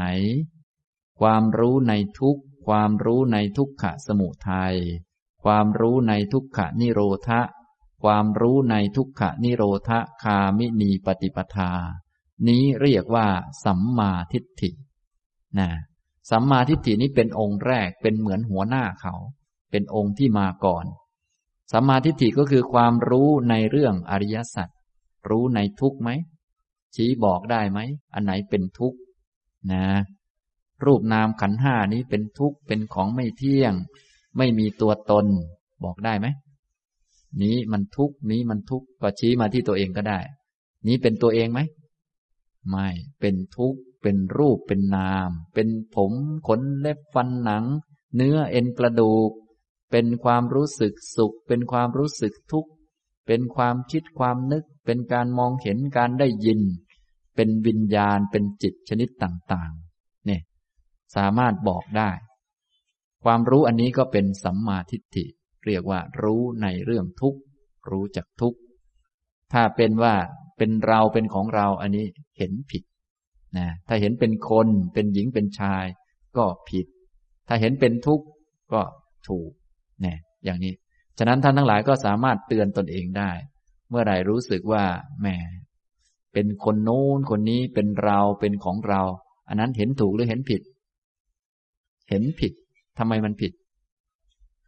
S1: ความรู้ในทุกความรู้ในทุกขะสมุทัยความรู้ในทุกขะนิโรธะความรู้ในทุกขะนิโรธะคามินีปฏิปทา นี้เรียกว่า สัมมาทิฏฐินะสัมมาทิฏฐินี้เป็นองค์แรกเป็นเหมือนหัวหน้าเขา เป็นองค์ที่มาก่อน สัมมาทิฏฐิก็คือความรู้ในเรื่องอริยสัจ รู้ในทุกไหม ชี้บอกได้ไหม อันไหนเป็นทุกข์นะ รูปนามขันห้านี้เป็นทุกข์เป็นของไม่เที่ยง ไม่มีตัวตน บอกได้ไหม นี้มันทุกข์นี้มันทุกข์ก็ชี้มาที่ตัวเองก็ได้ นี้เป็นตัวเองไหม ไม่ เป็นทุกข์ เป็นรูป เป็นนาม เป็นผมขนเล็บฟันหนัง เนื้อเอ็นกระดูก เป็นความรู้สึกสุข เป็นความรู้สึกทุกข์ เป็นความคิดความนึก เป็นการมองเห็นการได้ยิน เป็นวิญญาณเป็นจิตชนิดต่างๆเนี่ยสามารถบอกได้ ความรู้อันนี้ก็เป็นสัมมาทิฏฐิ เรียกว่ารู้ในเรื่องทุกข์รู้จักทุกข์ถ้าเป็นว่าเป็นเราเป็นของเราอันนี้เห็นผิดนะถ้าเห็นเป็นคนเป็นหญิงเป็นชาย ก็ผิด ถ้าเห็นเป็นทุกข์ก็ถูกเนี่ยอย่างนี้ ฉะนั้นท่านทั้งหลายก็สามารถเตือนตนเองได้ เมื่อไหร่รู้สึกว่าแหมเป็นคนโน้นคนนี้เป็นเราเป็นของเรา อันนั้นเห็นถูกหรือเห็นผิด เห็นผิดทำไมมันผิด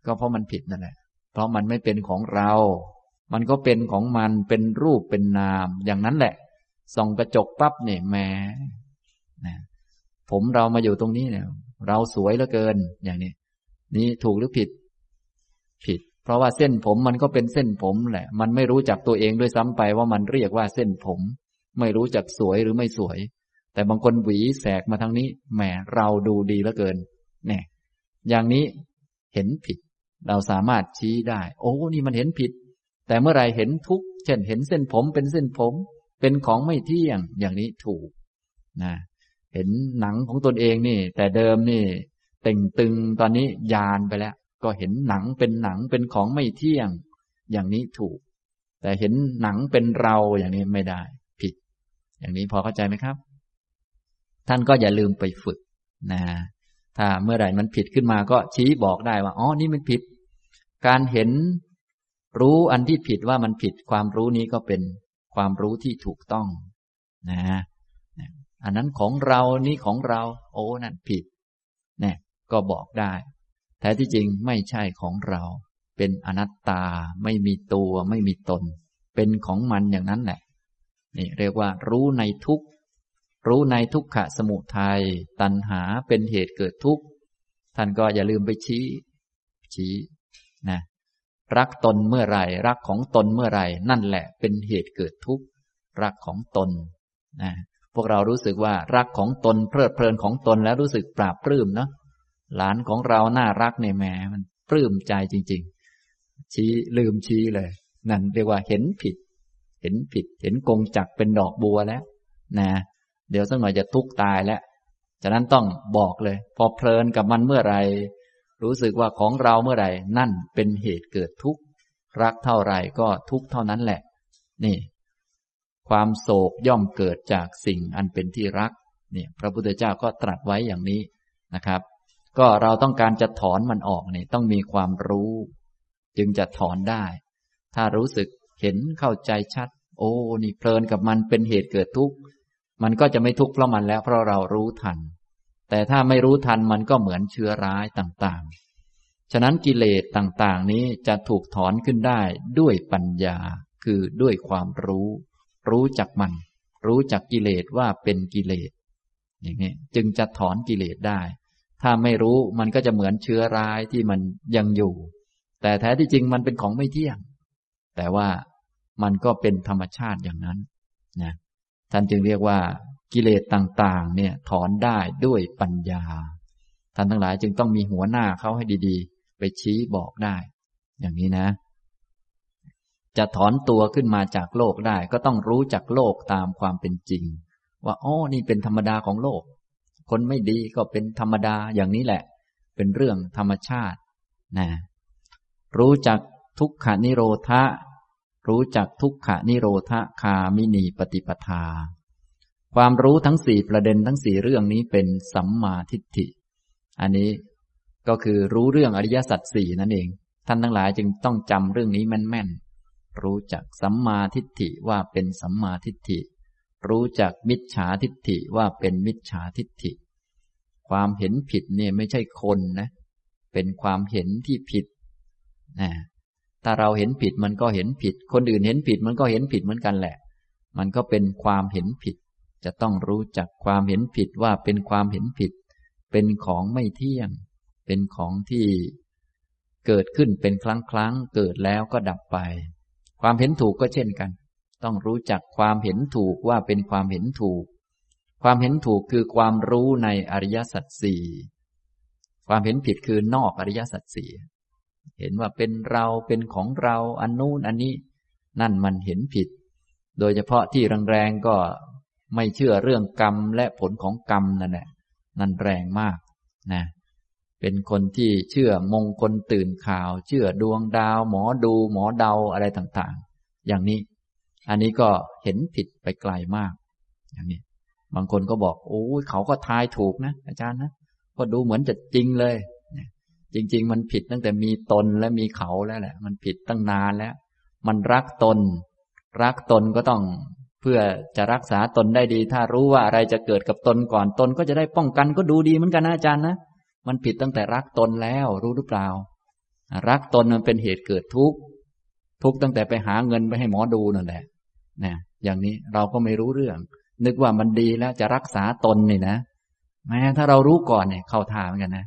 S1: ก็เพราะมันผิดนั่นแหละ เพราะมันไม่เป็นของเรา มันก็เป็นของมันเป็นรูปเป็นนาม อย่างนั้นแหละส่องกระจกปั๊บเนี่ยแหมนะผมเรามาอยู่ตรงนี้เนี่ย เราสวยเหลือเกิน อย่างนี้ นี่ถูกหรือผิด ผิด เพราะว่าเส้นผมมันก็เป็นเส้นผมแหละ มันไม่รู้จักตัวเองด้วยซ้ำไปว่ามันเรียกว่าเส้นผม ไม่รู้จักสวยหรือไม่สวย แต่บางคนหวีแสกมาทางนี้ แหมเราดูดีเหลือเกิน เนี่ย อย่างนี้เห็นผิด เราสามารถชี้ได้ โอ้ นี่มันเห็นผิด แต่เมื่อไรเห็นทุกเช่นเห็นเส้นผมเป็นเส้นผม เป็นของไม่เที่ยง อย่างนี้ถูกนะเห็นหนังของตนเองนี่ แต่เดิมนี่ เต่งตึงตอนนี้ยานไปแล้ว ก็เห็นหนังเป็นหนังเป็นของไม่เที่ยง อย่างนี้ถูก แต่เห็นหนังเป็นเราอย่างนี้ไม่ได้ ผิด อย่างนี้พอเข้าใจไหมครับ ท่านก็อย่าลืมไปฝึกนะถ้าเมื่อไหร่มันผิดขึ้นมาก็ชี้บอกได้ว่าอ๋อนี่มันผิด การเห็นรู้อันที่ผิดว่ามันผิดความรู้นี้ก็เป็นความรู้ที่ถูกต้องนะอันนั้นของเรานี่ของเรา โอ้นั่นผิดเนี่ยก็บอกได้ แท้ที่จริงไม่ใช่ของเรา เป็นอนัตตาไม่มีตัวไม่มีตน เป็นของมันอย่างนั้นแหละ นี่เรียกว่า รู้ในทุกรู้ในทุกขะสมุทัยตัณหาเป็นเหตุเกิดทุกข์ท่านก็อย่าลืมไปชี้ ชี้นะรักตนเมื่อไรรักของตนเมื่อไรนั่นแหละเป็นเหตุเกิดทุกข์รักของตนนะพวกเรารู้สึกว่ารักของตนเพลิดเพลินของตนแล้วรู้สึกปราบปลื้มเนาะ หลานของเราน่ารักเนี่ยแหมมันปลื้มใจจริง ๆ ชี้ลืมชี้เลย นั่นเรียกว่าเห็นผิด เห็นผิด เห็นกงจักเป็นดอกบัวแล้ว นะ เดี๋ยวสักหน่อยจะทุกข์ตายแล้วฉะนั้นต้องบอกเลย พอเพลินกับมันเมื่อไรรู้สึกว่าของเราเมื่อไรนั่นเป็นเหตุเกิดทุกข์รักเท่าไรก็ทุกข์เท่านั้นแหละ นี่ ความโศกย่อมเกิดจากสิ่งอันเป็นที่รัก เนี่ย พระพุทธเจ้าก็ตรัสไว้อย่างนี้นะครับ ก็เราต้องการจะถอนมันออกเนี่ยต้องมีความรู้ จึงจะถอนได้ ถ้ารู้สึกเห็นเข้าใจชัด โอ้นี่เพลินกับมันเป็นเหตุเกิดทุกข์มันก็จะไม่ทุกข์เพราะมันแล้วเพราะเรารู้ทัน แต่ถ้าไม่รู้ทันมันก็เหมือนเชื้อร้ายต่างๆ ฉะนั้นกิเลสต่างๆ นี้จะถูกถอนขึ้นได้ด้วยปัญญาคือด้วยความรู้ รู้จักมัน รู้จักกิเลสว่าเป็นกิเลสอย่างนี้จึงจะถอนกิเลสได้ ถ้าไม่รู้มันก็จะเหมือนเชื้อร้ายที่มันยังอยู่ แต่แท้ที่จริงมันเป็นของไม่เที่ยง แต่ว่ามันก็เป็นธรรมชาติอย่างนั้นนะท่านจึงเรียกว่ากิเลสต่างๆ เนี่ยถอนได้ด้วยปัญญา ท่านทั้งหลายจึงต้องมีหัวหน้าเขาให้ดีๆ ไปชี้บอกได้ อย่างนี้นะ จะถอนตัวขึ้นมาจากโลกได้ ก็ต้องรู้จักโลกตามความเป็นจริง ว่าอ๋อนี่เป็นธรรมดาของโลก คนไม่ดีก็เป็นธรรมดาอย่างนี้แหละ เป็นเรื่องธรรมชาตินะรู้จักทุกขานิโรธะรู้จักทุกขานิโรธคามินีปฏิปทา ความรู้ทั้งสี่ประเด็นทั้งสี่เรื่องนี้เป็นสัมมาทิฏฐิ อันนี้ก็คือรู้เรื่องอริยสัจสี่นั่นเอง ท่านทั้งหลายจึงต้องจำเรื่องนี้แม่นๆ รู้จักสัมมาทิฏฐิว่าเป็นสัมมาทิฏฐิ รู้จักมิจฉาทิฏฐิว่าเป็นมิจฉาทิฏฐิ ความเห็นผิดเนี่ยไม่ใช่คนนะ เป็นความเห็นที่ผิดนะถ้าเราเห็นผิดมันก็เห็นผิด คนอื่นเห็นผิดมันก็เห็นผิดเหมือนกันแหละ มันก็เป็นความเห็นผิด จะต้องรู้จักความเห็นผิดว่าเป็นความเห็นผิด เป็นของไม่เที่ยง เป็นของที่เกิดขึ้นเป็นครั้งครั้งเกิดแล้วก็ดับไป ความเห็นถูกก็เช่นกัน ต้องรู้จักความเห็นถูกว่าเป็นความเห็นถูก ความเห็นถูกคือความรู้ในอริยสัจสี่ความเห็นผิดคือนอกอริยสัจสี่เห็นว่าเป็นเราเป็นของเราอันนู้นอันนี้ นั่นมันเห็นผิด โดยเฉพาะที่แรงๆก็ไม่เชื่อเรื่องกรรมและผลของกรรมนั่นแหละนั่นแรงมากนะเป็นคนที่เชื่อมงคลตื่นข่าว เชื่อดวงดาว หมอดูหมอเดาอะไรต่างๆ อย่างนี้ อันนี้ก็เห็นผิดไปไกลมาก อย่างนี้ บางคนก็บอก โอ้ยเขาก็ทายถูกนะ อาจารย์นะก็ดูเหมือนจะจริงเลย จริง ๆ มันผิดตั้งแต่มีตนและมีเขาแล้วแหละ มันผิดตั้งนานแล้ว มันรักตน รักตนก็ต้องเพื่อจะรักษาตนได้ดี ถ้ารู้ว่าอะไรจะเกิดกับตนก่อนตนก็จะได้ป้องกันก็ดูดีเหมือนกันนะอาจารย์นะมันผิดตั้งแต่รักตนแล้วรู้หรือเปล่า รักตนมันเป็นเหตุเกิดทุกข์ทุกข์ตั้งแต่ไปหาเงินไปให้หมอดูนั่นแหละ นะอย่างนี้เราก็ไม่รู้เรื่อง นึกว่ามันดีแล้วจะรักษาตนนี่นะแม้ถ้าเรารู้ก่อนเนี่ยเข้าทางเหมือนกันนะ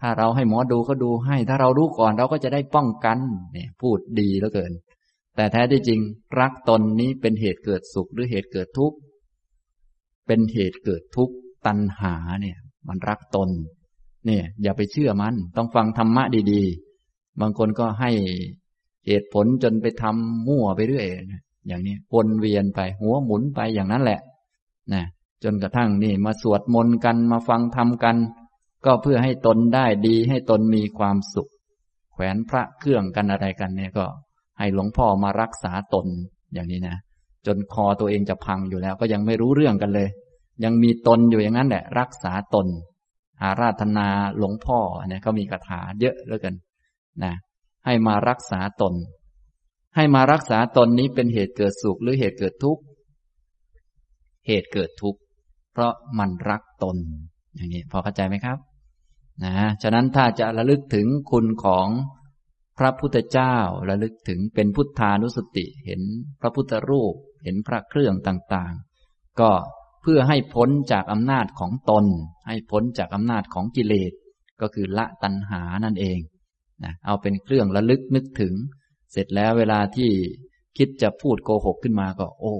S1: ถ้าเราให้หมอดูเขาดูให้ ถ้าเรารู้ก่อนเราก็จะได้ป้องกันเนี่ยพูดดีเหลือเกิน แต่แท้ที่จริง รักตนนี้เป็นเหตุเกิดสุขหรือเหตุเกิดทุกข์เป็นเหตุเกิดทุกข์ตัณหาเนี่ย มันรักตน เนี่ย อย่าไปเชื่อมัน ต้องฟังธรรมะดี ๆ บางคนก็ให้เหตุผลจนไปทำมั่วไปเรื่อย อย่างนี้วนเวียนไป หัวหมุนไปอย่างนั้นแหละนะจนกระทั่งนี่มาสวดมนต์กันมาฟังธรรมกัน ก็เพื่อให้ตนได้ดีให้ตนมีความสุข แขวนพระเครื่องกันอะไรกันเนี่ยก็ ให้หลวงพ่อมารักษาตนอย่างนี้นะจนคอตัวเองจะพังอยู่แล้ว ก็ยังไม่รู้เรื่องกันเลย ยังมีตนอยู่อย่างนั้นแหละ รักษาตน อาราธนาหลวงพ่อเนี่ยเขามีคาถาเยอะเหลือกันนะให้มารักษาตน ให้มารักษาตนนี้เป็นเหตุเกิดสุขหรือเหตุเกิดทุกข์ เหตุเกิดทุกข์ เพราะมันรักตน อย่างนี้พอเข้าใจไหมครับ นะ ฉะนั้นถ้าจะระลึกถึงคุณของพระพุทธเจ้าระลึกถึงเป็นพุทธานุสติ เห็นพระพุทธรูป เห็นพระเครื่องต่างๆ ก็เพื่อให้พ้นจากอำนาจของตน ให้พ้นจากอำนาจของกิเลส ก็คือละตัณหานั่นเองนะเอาเป็นเครื่องระลึกนึกถึง เสร็จแล้วเวลาที่คิดจะพูดโกหกขึ้นมาก็ โอ้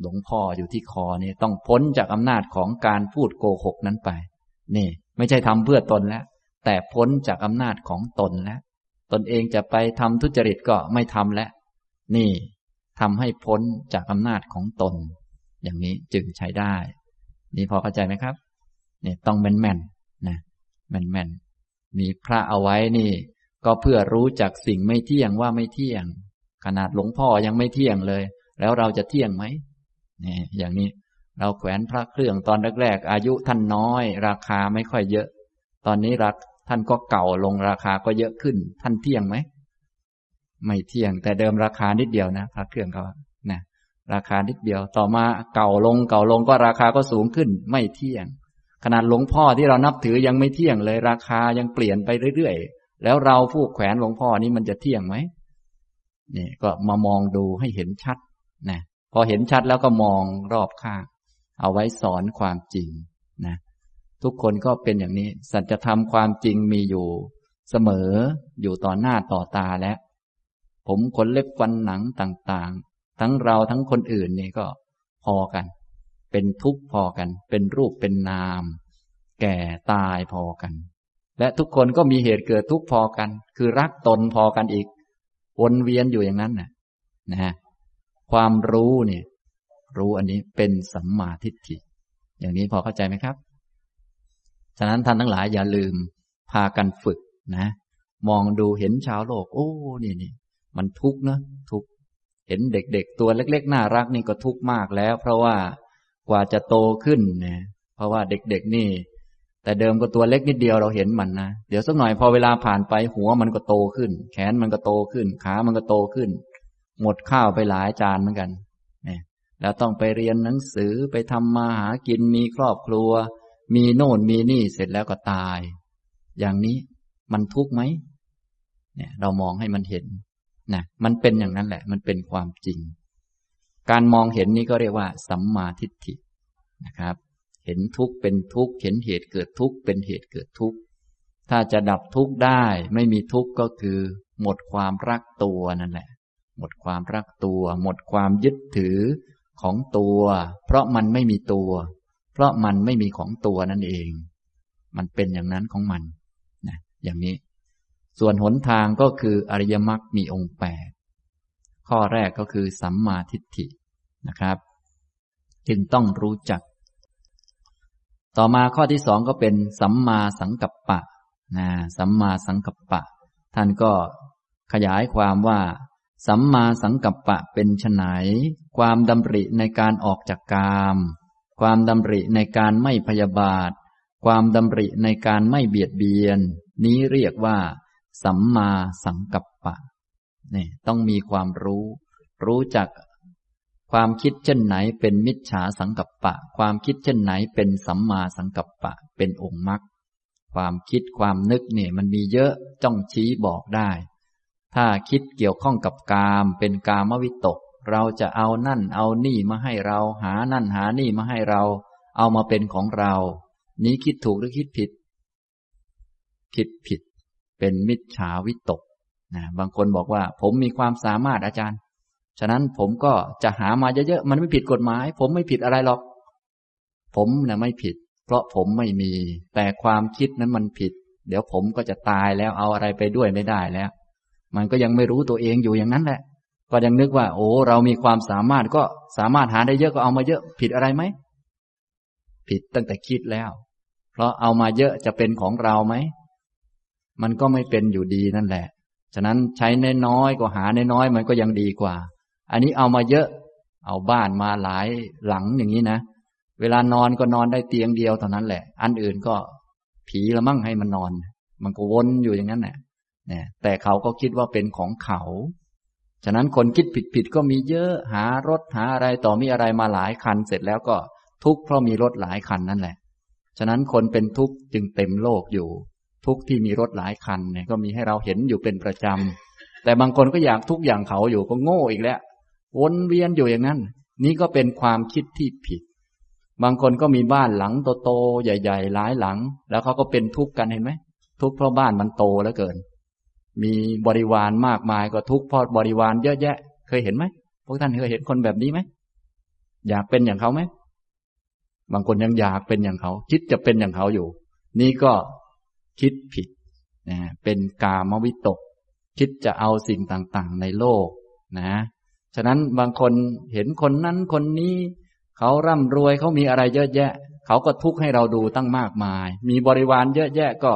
S1: หลวงพ่ออยู่ที่คอเนี่ยต้องพ้นจากอำนาจของการพูดโกหกนั้นไป นี่ ไม่ใช่ทำเพื่อตนแล้ว แต่พ้นจากอำนาจของตนแล้ว ตนเองจะไปทำทุจริตก็ไม่ทำแล้ว นี่ทำให้พ้นจากอำนาจของตน อย่างนี้จึงใช้ได้ นี่พอเข้าใจไหมครับ นี่ต้องแม่นแมนนะแม่นแมนมีพระเอาไว้นี่ ก็เพื่อรู้จักสิ่งไม่เที่ยงว่าไม่เที่ยง ขนาดหลวงพ่อยังไม่เที่ยงเลย แล้วเราจะเที่ยงไหมนี่อย่างนี้เราแขวนพระเครื่องตอนแรกๆอายุท่านน้อย ราคาไม่ค่อยเยอะ ตอนนี้รักท่านก็เก่าลงราคาก็เยอะขึ้น ท่านเที่ยงไหมไม่เที่ยง แต่เดิมราคานิดเดียวนะพระเครื่องเขานะราคานิดเดียว ต่อมาเก่าลงเก่าลงก็ราคาก็สูงขึ้น ไม่เที่ยง ขนาดหลวงพ่อที่เรานับถือยังไม่เที่ยงเลย ราคายังเปลี่ยนไปเรื่อยๆ แล้วเราผู้แขวนหลวงพ่อนี้มันจะเที่ยงไหมนี่ก็มามองดูให้เห็นชัดนะพอเห็นชัดแล้วก็มองรอบข้างเอาไว้สอนความจริงนะทุกคนก็เป็นอย่างนี้ สัจธรรมความจริงมีอยู่เสมออยู่ต่อหน้าต่อตาแล้วผมขนเล็บฟันหนังต่างๆ ทั้งเราทั้งคนอื่นนี่ก็พอกัน เป็นทุกข์พอกัน เป็นรูปเป็นนาม แก่ตายพอกัน และทุกคนก็มีเหตุเกิดทุกพอกัน คือรักตนพอกันอีก วนเวียนอยู่อย่างนั้นนะนะฮะความรู้เนี่ย รู้อันนี้เป็นสัมมาทิฏฐิ อย่างนี้พอเข้าใจไหมครับ ฉะนั้นท่านทั้งหลายอย่าลืมพากันฝึกนะ มองดูเห็นชาวโลก โอ้นี่นี่มันทุกข์นะทุกข์เห็นเด็กๆ ตัวเล็ก ๆ น่ารักนี่ก็ทุกข์มากแล้ว เพราะว่ากว่าจะโตขึ้นเนี่ยเพราะว่าเด็กๆนี่ แต่เดิมก็ตัวเล็กนิดเดียวเราเห็นมันนะ เดี๋ยวสักหน่อยพอเวลาผ่านไปหัวมันก็โตขึ้น แขนมันก็โตขึ้น ขามันก็โตขึ้น หมดข้าวไปหลายจานเหมือนกันเนี่ยแล้วต้องไปเรียนหนังสือไปทำมาหากินมีครอบครัว มีโน่นมีนี่เสร็จแล้วก็ตาย อย่างนี้มันทุกข์ไหมเนี่ยเรามองให้มันเห็นนะมันเป็นอย่างนั้นแหละ มันเป็นความจริง การมองเห็นนี้ก็เรียกว่า สัมมาทิฏฐินะครับ เห็นทุกข์เป็นทุกข์ เห็นเหตุเกิดทุกข์เป็นเหตุเกิดทุกข์ ถ้าจะดับทุกข์ได้ ไม่มีทุกข์ก็คือ หมดความรักตัวนั่นแหละ หมดความรักตัว หมดความยึดถือของตัว เพราะมันไม่มีตัว เพราะมันไม่มีของตัวนั่นเอง มันเป็นอย่างนั้นของมันนะอย่างนี้ ส่วนหนทางก็คืออริยมรรคมีองค์แปดข้อแรกก็คือสัมมาทิฏฐินะครับ จึงต้องรู้จัก ต่อมาข้อที่สองก็เป็นสัมมาสังกัปปะนะสัมมาสังกัปปะ ท่านก็ขยายความว่า สัมมาสังกัปปะเป็นไฉนความดำริในการออกจากกาม ความดำริในการไม่พยาบาท ความดำริในการไม่เบียดเบียน นี้เรียกว่า สัมมาสังกัปปะนี่ต้องมีความรู้ รู้จัก ความคิดเช่นไหนเป็นมิจฉาสังกัปปะ ความคิดเช่นไหนเป็นสัมมาสังกัปปะ เป็นองค์มรรค ความคิดความนึกเนี่ยมันมีเยอะจ้องชี้บอกได้ ถ้าคิดเกี่ยวข้องกับกาม เป็นกามวิตก เราจะเอานั่นเอานี่มาให้เรา หานั่นหานี่มาให้เรา เอามาเป็นของเรา นี้คิดถูกหรือคิดผิด คิดผิด เป็นมิจฉาวิตกนะบางคนบอกว่า ผมมีความสามารถอาจารย์ ฉะนั้นผมก็จะหามาเยอะๆ มันไม่ผิดกฎหมาย ผมไม่ผิดอะไรหรอก ผมนะไม่ผิด เพราะผมไม่มี แต่ความคิดนั้นมันผิด เดี๋ยวผมก็จะตายแล้วเอาอะไรไปด้วยไม่ได้แล้ว มันก็ยังไม่รู้ตัวเองอยู่อย่างนั้นแหละ ก็ยังนึกว่า โอ้ เรามีความสามารถก็สามารถหาได้เยอะก็เอามาเยอะ ผิดอะไรไหม ผิดตั้งแต่คิดแล้ว เพราะเอามาเยอะจะเป็นของเราไหม มันก็ไม่เป็นอยู่ดีนั่นแหละ ฉะนั้นใช้น้อยๆก็หาน้อยๆมันก็ยังดีกว่า อันนี้เอามาเยอะ เอาบ้านมาหลายหลังอย่างนี้นะ เวลานอนก็นอนได้เตียงเดียวเท่านั้นแหละ อันอื่นก็ผีละมั่งให้มันนอน มันก็วนอยู่อย่างนั้นแหละเนี่ยแต่เขาก็คิดว่าเป็นของเขา ฉะนั้นคนคิดผิดๆก็มีเยอะหารถหาอะไรต่อมีอะไรมาหลายคัน เสร็จแล้วก็ทุกข์เพราะมีรถหลายคันนั่นแหละ ฉะนั้นคนเป็นทุกข์จึงเต็มโลกอยู่ ทุกที่มีรถหลายคันเนี่ยก็มีให้เราเห็นอยู่เป็นประจำแต่บางคนก็อยากทุกอย่างเขาอยู่ก็โง่อีกแล้ว วนเวียนอยู่อย่างนั้น นี่ก็เป็นความคิดที่ผิด บางคนก็มีบ้านหลังโตๆใหญ่ ๆ หลายหลัง แล้วเขาก็เป็นทุกข์กันเห็นไหมทุกข์เพราะบ้านมันโตแล้วเกิน มีบริวารมากมายก็ทุกข์เพราะบริวารเยอะแยะ เคยเห็นไหมพวกท่านเคยเห็นคนแบบนี้ไหมอยากเป็นอย่างเขาไหมบางคนยังอยากเป็นอย่างเขา คิดจะเป็นอย่างเขาอยู่ นี่ก็คิดผิดนะเป็นกามวิตก คิดจะเอาสิ่งต่างๆ ในโลกนะ ฉะนั้นบางคนเห็นคนนั้นคนนี้ เขาร่ำรวยเขามีอะไรเยอะแยะ เขาก็ทุกข์ให้เราดูตั้งมากมาย มีบริวารเยอะแยะก็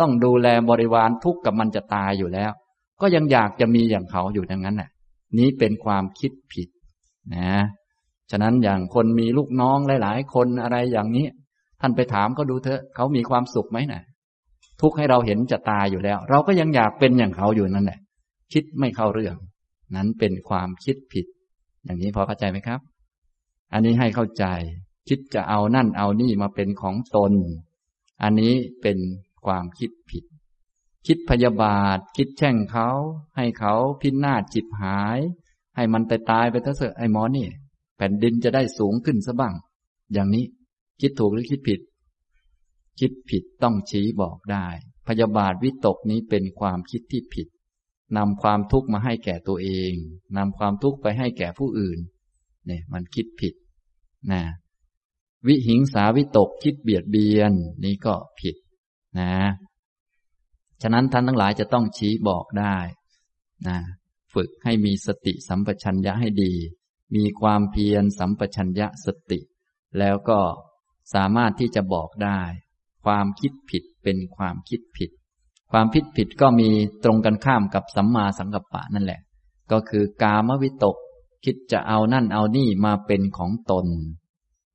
S1: ต้องดูแลบริวารทุกข์กับมันจะตายอยู่แล้ว ก็ยังอยากจะมีอย่างเขาอยู่ดังนั้นน่ะ นี้เป็นความคิดผิดนะฉะนั้นอย่างคนมีลูกน้องหลาย ๆ คนอะไรอย่างนี้ ท่านไปถามเขาดูเถอะ เขามีความสุขไหมนะ่ะ ทุกข์ให้เราเห็นจะตายอยู่แล้ว เราก็ยังอยากเป็นอย่างเขาอยู่นั่นแหละคิดไม่เข้าเรื่อง นั้นเป็นความคิดผิด อย่างนี้พอเข้าใจไหมครับ อันนี้ให้เข้าใจ คิดจะเอานั่นเอานี่มาเป็นของตน อันนี้เป็นความคิดผิด คิดพยาบาท คิดแช่งเขา ให้เขาพินาศจิบหาย ให้มันตายตายไปเถอะไอ้หมอนี่ แผ่นดินจะได้สูงขึ้นซะบ้าง อย่างนี้คิดถูกหรือคิดผิด คิดผิดต้องชี้บอกได้ พยาบาทวิตกนี้เป็นความคิดที่ผิด นำความทุกข์มาให้แก่ตัวเองนำความทุกข์ไปให้แก่ผู้อื่น เนี่ย มันคิดผิดนะวิหิงสาวิตกคิดเบียดเบียน นี่ก็ผิดนะ ฉะนั้นท่านทั้งหลายจะต้องชี้บอกได้นะฝึกให้มีสติสัมปชัญญะให้ดี มีความเพียรสัมปชัญญะสติ แล้วก็สามารถที่จะบอกได้ ความคิดผิดเป็นความคิดผิด ความผิดผิดก็มีตรงกันข้ามกับสัมมาสังกัปปะนั่นแหละ ก็คือกามวิตก คิดจะเอานั่นเอานี่มาเป็นของตน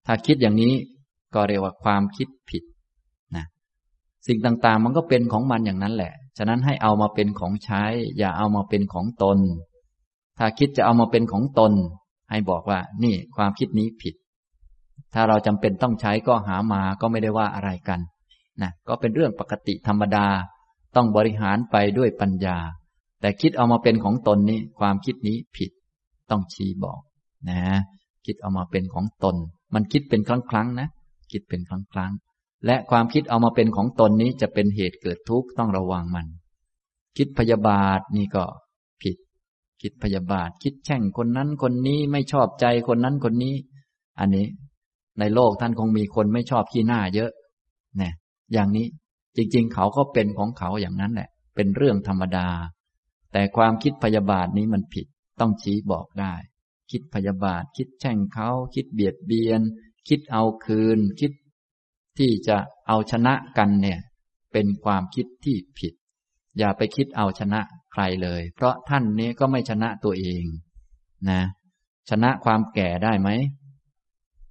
S1: ถ้าคิดอย่างนี้ก็เรียกว่าความคิดผิดนะสิ่งต่างๆ มันก็เป็นของมันอย่างนั้นแหละ ฉะนั้นให้เอามาเป็นของใช้ อย่าเอามาเป็นของตน ถ้าคิดจะเอามาเป็นของตน ให้บอกว่า นี่ความคิดนี้ผิด ถ้าเราจำเป็นต้องใช้ก็หามาก็ไม่ได้ว่าอะไรกันนะก็เป็นเรื่องปกติธรรมดา ต้องบริหารไปด้วยปัญญา แต่คิดเอามาเป็นของตนนี้ความคิดนี้ผิด ต้องชี้บอกนะ คิดเอามาเป็นของตน มันคิดเป็นครั้งครั้งนะ คิดเป็นครั้งครั้งและความคิดเอามาเป็นของตนนี้จะเป็นเหตุเกิดทุกข์ต้องระวังมัน คิดพยาบาทนี่ก็ผิด คิดพยาบาท คิดแช่งคนนั้นคนนี้ไม่ชอบใจคนนั้นคนนี้ อันนี้ ในโลกท่านคงมีคนไม่ชอบขี้หน้าเยอะนี่ยอย่างนี้ จริงๆ เขาก็เป็นของเขาอย่างนั้นแหละ เป็นเรื่องธรรมดา แต่ความคิดพยาบาทนี้มันผิด ต้องชี้บอกได้ คิดพยาบาท คิดแช่งเขา คิดเบียดเบียน คิดเอาคืน คิดที่จะเอาชนะกันเนี่ย เป็นความคิดที่ผิด อย่าไปคิดเอาชนะใครเลย เพราะท่านนี้ก็ไม่ชนะตัวเอง นะ ชนะความแก่ได้ไหม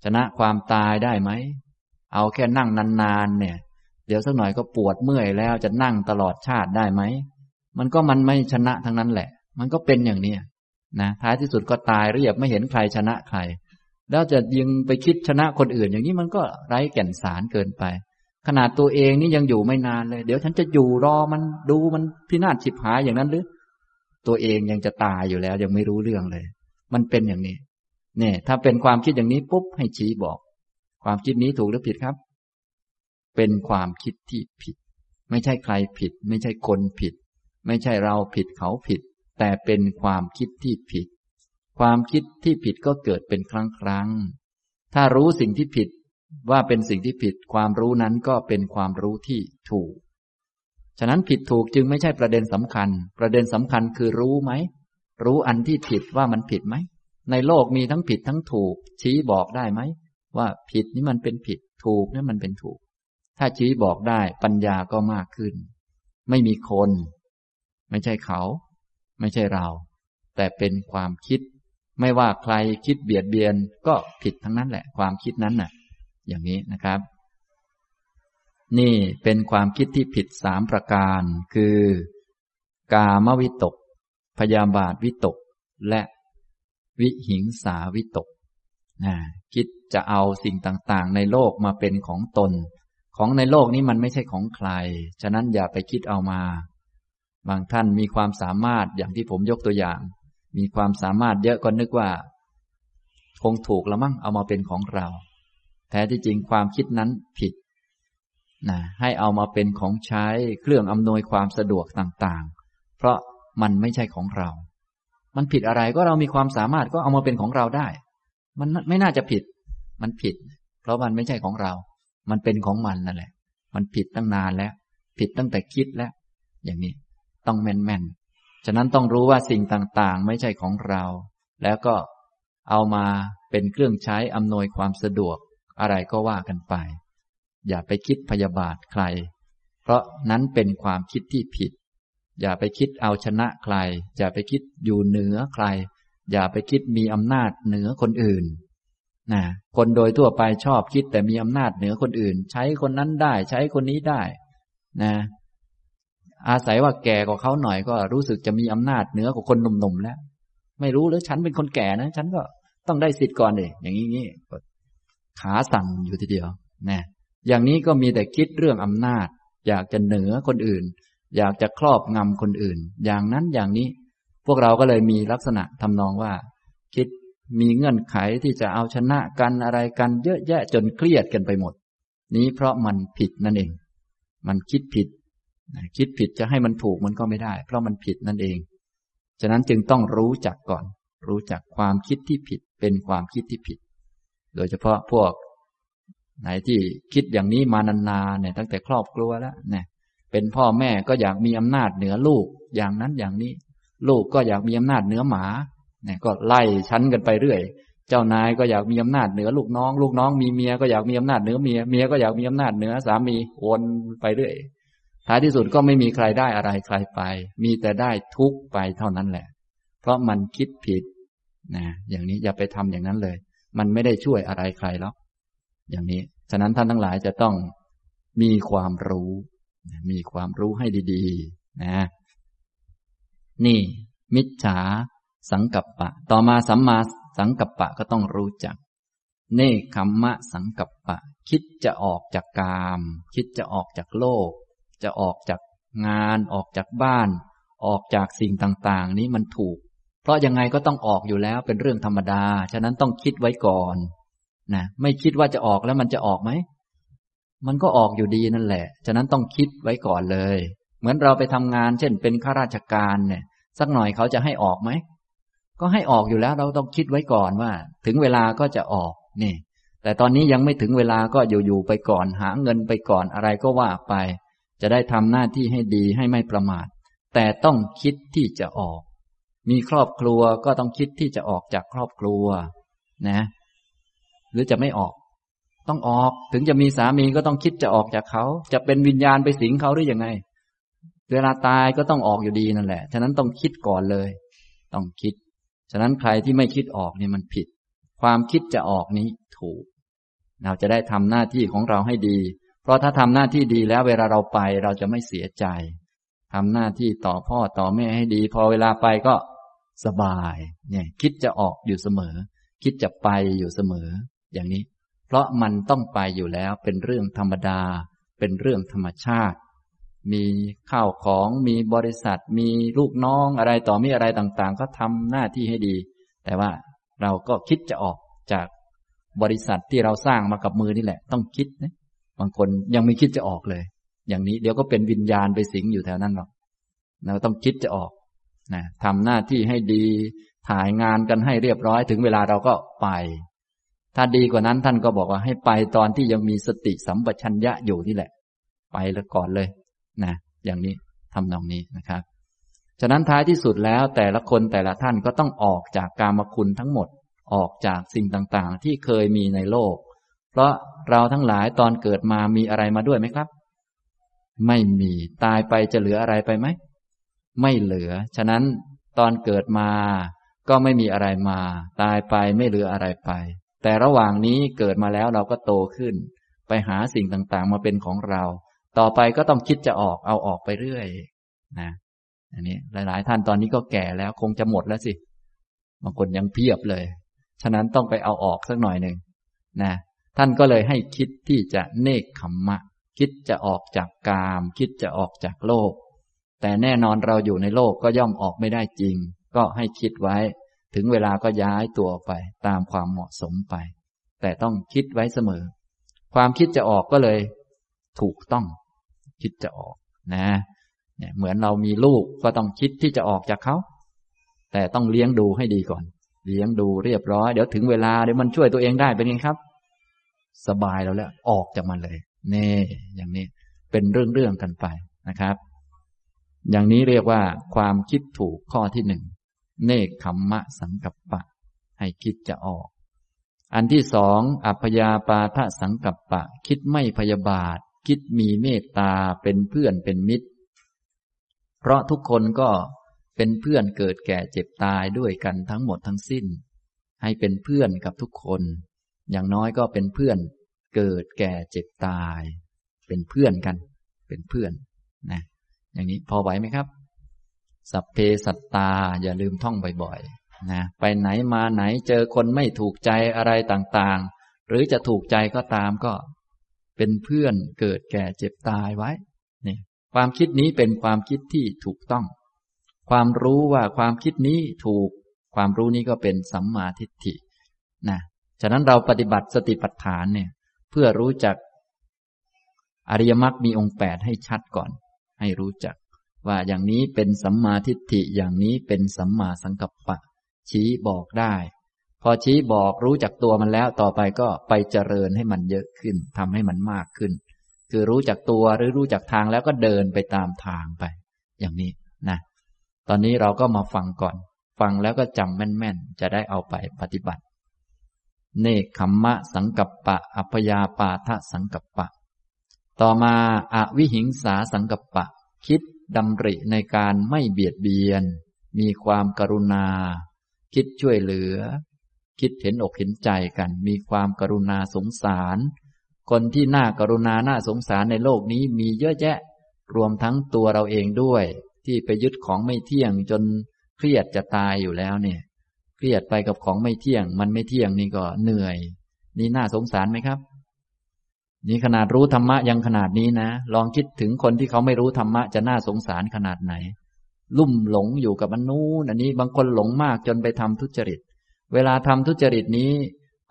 S1: ชนะความตายได้ไหม เอาแค่นั่งนานๆเนี่ย เดี๋ยวสักหน่อยก็ปวดเมื่อยแล้วจะนั่งตลอดชาติได้ไหม มันก็มันไม่ชนะทั้งนั้นแหละ มันก็เป็นอย่างนี้นะท้ายที่สุดก็ตายเรียบไม่เห็นใครชนะใคร แล้วจะยังไปคิดชนะคนอื่น อย่างนี้มันก็ไร้แก่นสารเกินไป ขนาดตัวเองนี่ยังอยู่ไม่นานเลย เดี๋ยวฉันจะอยู่รอมันดูมันพินาศฉิบหายอย่างนั้นหรือ ตัวเองยังจะตายอยู่แล้ว ยังไม่รู้เรื่องเลย มันเป็นอย่างนี้เนี่ยถ้าเป็นความคิดอย่างนี้ปุ๊บให้ชี้บอก ความคิดนี้ถูกหรือผิดครับ เป็นความคิดที่ผิด ไม่ใช่ใครผิด ไม่ใช่คนผิด ไม่ใช่เราผิดเขาผิด แต่เป็นความคิดที่ผิด ความคิดที่ผิดก็เกิดเป็นครั้งครั้งถ้ารู้สิ่งที่ผิดว่าเป็นสิ่งที่ผิด ความรู้นั้นก็เป็นความรู้ที่ถูก ฉะนั้นผิดถูกจึงไม่ใช่ประเด็นสำคัญ ประเด็นสำคัญคือรู้ไหม รู้อันที่ผิดว่ามันผิดไหม ในโลกมีทั้งผิดทั้งถูก ชี้บอกได้ไหม ว่าผิดนี่มันเป็นผิด ถูกนี่มันเป็นถูก ถ้าชี้บอกได้ปัญญาก็มากขึ้น ไม่มีคน ไม่ใช่เขา ไม่ใช่เรา แต่เป็นความคิด ไม่ว่าใครคิดเบียดเบียนก็ผิดทั้งนั้นแหละ ความคิดนั้นน่ะ อย่างนี้นะครับ นี่เป็นความคิดที่ผิดสามประการ คือ กามวิตก พยาบาทวิตก และวิหิงสาวิตกนะคิดจะเอาสิ่งต่างๆ ในโลกมาเป็นของตน ของในโลกนี้มันไม่ใช่ของใคร ฉะนั้นอย่าไปคิดเอามา บางท่านมีความสามารถอย่างที่ผมยกตัวอย่าง มีความสามารถเยอะก็นึกว่า คงถูกแล้วมั้งเอามาเป็นของเรา แท้ที่จริงความคิดนั้นผิดนะให้เอามาเป็นของใช้เครื่องอำนวยความสะดวกต่างๆ เพราะมันไม่ใช่ของเรา มันผิดอะไรก็เรามีความสามารถก็เอามาเป็นของเราได้ มันไม่น่าจะผิด มันผิด เพราะมันไม่ใช่ของเรา มันเป็นของมันนั่นแหละ มันผิดตั้งนานแล้ว ผิดตั้งแต่คิดแล้ว อย่างนี้ต้องแม่นฉะนั้นต้องรู้ว่าสิ่งต่างๆ ไม่ใช่ของเรา แล้วก็เอามาเป็นเครื่องใช้อำนวยความสะดวกอะไรก็ว่ากันไป อย่าไปคิดพยาบาทใคร เพราะนั้นเป็นความคิดที่ผิด อย่าไปคิดเอาชนะใคร อย่าไปคิดอยู่เหนือใคร อย่าไปคิดมีอำนาจเหนือคนอื่น นะคนโดยทั่วไปชอบคิดแต่มีอำนาจเหนือคนอื่น ใช้คนนั้นได้ ใช้คนนี้ได้นะอาศัยว่าแก่กว่าเขาหน่อยก็รู้สึกจะมีอำนาจเหนือกว่าคนหนุ่มๆแล้ว ไม่รู้หรือฉันเป็นคนแก่นะ ฉันก็ต้องได้สิทธิ์ก่อนเลยอย่างนี้ขาสั่นอยู่ทีเดียวนะอย่างนี้ก็มีแต่คิดเรื่องอำนาจ อยากจะเหนือคนอื่น อยากจะครอบงำคนอื่น อย่างนั้นอย่างนี้ พวกเราก็เลยมีลักษณะทำนองว่า คิด มีเงื่อนไขที่จะเอาชนะกันอะไรกันเยอะแยะจนเครียดกันไปหมด นี้เพราะมันผิดนั่นเอง มันคิดผิด คิดผิดจะให้มันถูกมันก็ไม่ได้ เพราะมันผิดนั่นเอง ฉะนั้นจึงต้องรู้จักก่อน รู้จักความคิดที่ผิดเป็นความคิดที่ผิด โดยเฉพาะพวก ไหนที่คิดอย่างนี้มานานๆเนี่ยตั้งแต่ครอบครัวแล้วเนี่ยเป็นพ่อแม่ก็อยากมีอำนาจเหนือลูกอย่างนั้นอย่างนี้ ลูกก็อยากมีอำนาจเหนือหมา เนี่ยก็ไล่ชั้นกันไปเรื่อย เจ้านายก็อยากมีอำนาจเหนือลูกน้อง ลูกน้องมีเมียก็อยากมีอำนาจเหนือเมีย เมียก็อยากมีอำนาจเหนือสามีวนไปเรื่อย ท้ายที่สุดก็ไม่มีใครได้อะไรใครไป มีแต่ได้ทุกไปเท่านั้นแหละ เพราะมันคิดผิดนะอย่างนี้อย่าไปทำอย่างนั้นเลย มันไม่ได้ช่วยอะไรใครหรอก อย่างนี้ ฉะนั้นท่านทั้งหลายจะต้องมีความรู้ มีความรู้ให้ดี ๆ นะ นี่ มิจฉา สังกัปปะ ต่อมาสัมมาสังกัปปะก็ต้องรู้จัก เนคขมมะสังกัปปะ คิดจะออกจากกาม คิดจะออกจากโลก จะออกจากงานออกจากบ้าน ออกจากสิ่งต่างๆ นี้มันถูก เพราะยังไงก็ต้องออกอยู่แล้วเป็นเรื่องธรรมดา ฉะนั้นต้องคิดไว้ก่อนนะไม่คิดว่าจะออกแล้วมันจะออกไหม มันก็ออกอยู่ดีนั่นแหละ ฉะนั้นต้องคิดไว้ก่อนเลย เหมือนเราไปทำงาน เช่นเป็นข้าราชการเนี่ย สักหน่อยเขาจะให้ออกไหม ก็ให้ออกอยู่แล้วเราต้องคิดไว้ก่อนว่า ถึงเวลาก็จะออกนี่ แต่ตอนนี้ยังไม่ถึงเวลาก็อยู่ๆไปก่อน หาเงินไปก่อนอะไรก็ว่าไป จะได้ทำหน้าที่ให้ดีให้ไม่ประมาท แต่ต้องคิดที่จะออก มีครอบครัวก็ต้องคิดที่จะออกจากครอบครัว นะ หรือจะไม่ออก ต้องออกถึงจะมีสามีก็ต้องคิดจะออกจากเขา จะเป็นวิญญาณไปสิงเขาหรือยังไง เวลาตายก็ต้องออกอยู่ดีนั่นแหละ ฉะนั้นต้องคิดก่อนเลย ต้องคิด ฉะนั้นใครที่ไม่คิดออกนี่มันผิด ความคิดจะออกนี้ถูก เราจะได้ทำหน้าที่ของเราให้ดี เพราะถ้าทำหน้าที่ดีแล้วเวลาเราไปเราจะไม่เสียใจทำหน้าที่ต่อพ่อต่อแม่ให้ดี พอเวลาไปก็สบาย เนี่ย คิดจะออกอยู่เสมอ คิดจะไปอยู่เสมอ อย่างนี้ เพราะมันต้องไปอยู่แล้วเป็นเรื่องธรรมดา เป็นเรื่องธรรมชาติ มีข้าวของมีบริษัท มีลูกน้องอะไรต่อมีอะไรต่างๆ ก็ทำหน้าที่ให้ดี แต่ว่าเราก็คิดจะออกจากบริษัทที่เราสร้างมากับมือนี่แหละ ต้องคิดนะบางคนยังไม่คิดจะออกเลย อย่างนี้เดี๋ยวก็เป็นวิญญาณไปสิงอยู่แถวนั้นหรอกเราต้องคิดจะออกนะทำหน้าที่ให้ดี ถ่ายงานกันให้เรียบร้อยถึงเวลาเราก็ไป ถ้าดีกว่านั้นท่านก็บอกว่าให้ไปตอนที่ยังมีสติสัมปชัญญะอยู่นี่แหละ ไปแล้วก่อนเลย นะอย่างนี้ทำนองนี้นะครับ ฉะนั้นท้ายที่สุดแล้วแต่ละคนแต่ละท่านก็ต้องออกจากกามคุณทั้งหมดออกจากสิ่งต่างๆ ที่เคยมีในโลก เพราะเราทั้งหลายตอนเกิดมามีอะไรมาด้วยไหมครับ ไม่มีตายไปจะเหลืออะไรไปไหม ไม่เหลือ ฉะนั้นตอนเกิดมาก็ไม่มีอะไรมา ตายไปไม่เหลืออะไรไป แต่ระหว่างนี้เกิดมาแล้วเราก็โตขึ้น ไปหาสิ่งต่างๆ มาเป็นของเรา ต่อไปก็ต้องคิดจะออกเอาออกไปเรื่อยนะอันนี้หลาย ๆ ท่านตอนนี้ก็แก่แล้วคงจะหมดแล้วสิบางคนยังเพียบเลย ฉะนั้นต้องไปเอาออกสักหน่อยหนึ่งนะท่านก็เลยให้คิดที่จะเนกขมมะ คิดจะออกจากกาม คิดจะออกจากโลก แต่แน่นอนเราอยู่ในโลกก็ย่อมออกไม่ได้จริง ก็ให้คิดไว้ ถึงเวลาก็ย้ายตัวไป ตามความเหมาะสมไป แต่ต้องคิดไว้เสมอ ความคิดจะออกก็เลย ถูกต้อง คิดจะออกนะเนี่ยเหมือนเรามีลูกก็ต้องคิดที่จะออกจากเขา แต่ต้องเลี้ยงดูให้ดีก่อน เลี้ยงดูเรียบร้อย เดี๋ยวถึงเวลาเดี๋ยวมันช่วยตัวเองได้เป็นไงครับ สบายแล้วแหละออกจากมันเลยเน่อย่างนี้เป็นเรื่องๆกันไปนะครับ อย่างนี้เรียกว่าความคิดถูกข้อที่หนึ่งเนคขมมะสังกัปปะ ให้คิดจะออก อันที่สองอัพยาปาทะสังกัปปะ คิดไม่พยาบาท คิดมีเมตตาเป็นเพื่อนเป็นมิตร เพราะทุกคนก็เป็นเพื่อนเกิดแก่เจ็บตายด้วยกันทั้งหมดทั้งสิ้น ให้เป็นเพื่อนกับทุกคน อย่างน้อยก็เป็นเพื่อนเกิดแก่เจ็บตาย เป็นเพื่อนกัน เป็นเพื่อนนะอย่างนี้พอไหวไหมครับ สัพเพสัตตาอย่าลืมท่องบ่อยๆนะไปไหนมาไหนเจอคนไม่ถูกใจอะไรต่างๆ หรือจะถูกใจก็ตามก็ เป็นเพื่อนเกิดแก่เจ็บตายไว้นี่ความคิดนี้เป็นความคิดที่ถูกต้อง ความรู้ว่าความคิดนี้ถูก ความรู้นี้ก็เป็นสัมมาทิฏฐินะฉะนั้นเราปฏิบัติสติปัฏฐานเนี่ยเพื่อรู้จักอริยมรรคมีองค์แปดให้ชัดก่อน ให้รู้จัก ว่าอย่างนี้เป็นสัมมาทิฏฐิอย่างนี้เป็นสัมมาสังกัปปะ ชี้บอกได้ พอชี้บอกรู้จักตัวมันแล้วต่อไปก็ไปเจริญให้มันเยอะขึ้นทำให้มันมากขึ้น คือรู้จักตัวหรือรู้จักทางแล้วก็เดินไปตามทางไป อย่างนี้นะ ตอนนี้เราก็มาฟังก่อน ฟังแล้วก็จำแม่นๆ จะได้เอาไปปฏิบัติ เนคขมมะสังกัปปะ อัพยาปาทะสังกัปปะ ต่อมาอาวิหิงสาสังกัปปะ คิดดำริในการไม่เบียดเบียน มีความกรุณา คิดช่วยเหลือ คิดเห็นอกเห็นใจกัน มีความกรุณาสงสาร คนที่น่ากรุณาน่าสงสารในโลกนี้มีเยอะแยะ รวมทั้งตัวเราเองด้วย ที่ไปยึดของไม่เที่ยงจนเครียดจะตายอยู่แล้วเนี่ย เครียดไปกับของไม่เที่ยง มันไม่เที่ยงนี่ก็เหนื่อย นี่น่าสงสารไหมครับนี่ขนาดรู้ธรรมะยังขนาดนี้นะ ลองคิดถึงคนที่เขาไม่รู้ธรรมะจะน่าสงสารขนาดไหน ลุ่มหลงอยู่กับอันนู้นอันนี้บางคนหลงมากจนไปทำทุจริต เวลาทำทุจริตนี้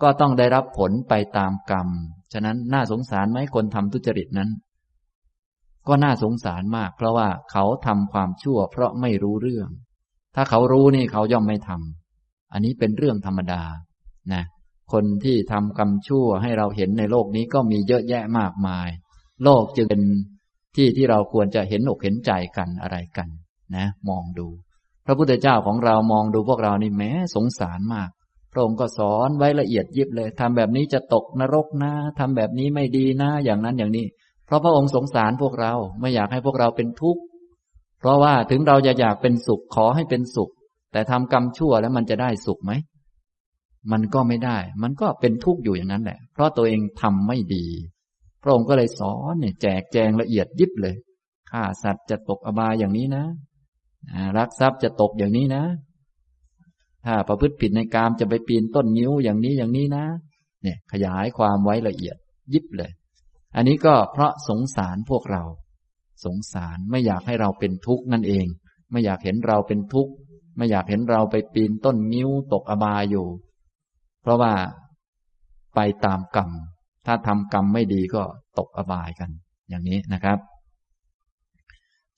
S1: ก็ต้องได้รับผลไปตามกรรม ฉะนั้นน่าสงสารไหมคนทำทุจริตนั้น ก็น่าสงสารมาก เพราะว่าเขาทำความชั่ว เพราะไม่รู้เรื่อง ถ้าเขารู้นี่เขาย่อมไม่ทำ อันนี้เป็นเรื่องธรรมดา นะ คนที่ทำกรรมชั่วให้เราเห็นในโลกนี้ก็มีเยอะแยะมากมาย โลกจึงเป็นที่ที่เราควรจะเห็นอกเห็นใจกันอะไรกัน นะ มองดู พระพุทธเจ้าของเรามองดูพวกเรานี่แม้สงสารมากพระองค์ก็สอนไว้ละเอียดยิบเลยทำแบบนี้จะตกนรกนะทำแบบนี้ไม่ดีนะอย่างนั้นอย่างนี้ เพราะพระองค์สงสารพวกเราไม่อยากให้พวกเราเป็นทุกข์เพราะว่าถึงเราจะอยากเป็นสุขขอให้เป็นสุข แต่ทำกรรมชั่วแล้วมันจะได้สุขไหมมันก็ไม่ได้ มันก็เป็นทุกข์อยู่อย่างนั้นแหละ เพราะตัวเองทำไม่ดี พระองค์ก็เลยสอนเนี่ยแจกแจงละเอียดยิบเลย ฆ่าสัตว์จะตกอบายอย่างนี้นะ รักทรัพย์จะตกอย่างนี้นะ ถ้าประพฤติผิดในกามจะไปปีนต้นนิ้วอย่างนี้อย่างนี้นะ เนี่ย ขยายความไว้ละเอียด ยิบเลย อันนี้ก็เพราะสงสารพวกเรา สงสารไม่อยากให้เราเป็นทุกข์นั่นเอง ไม่อยากเห็นเราเป็นทุกข์ไม่อยากเห็นเราไปปีนต้นนิ้วตกอบายอยู่ เพราะว่าไปตามกรรม ถ้าทำกรรมไม่ดีก็ตกอบายกัน อย่างนี้นะครับ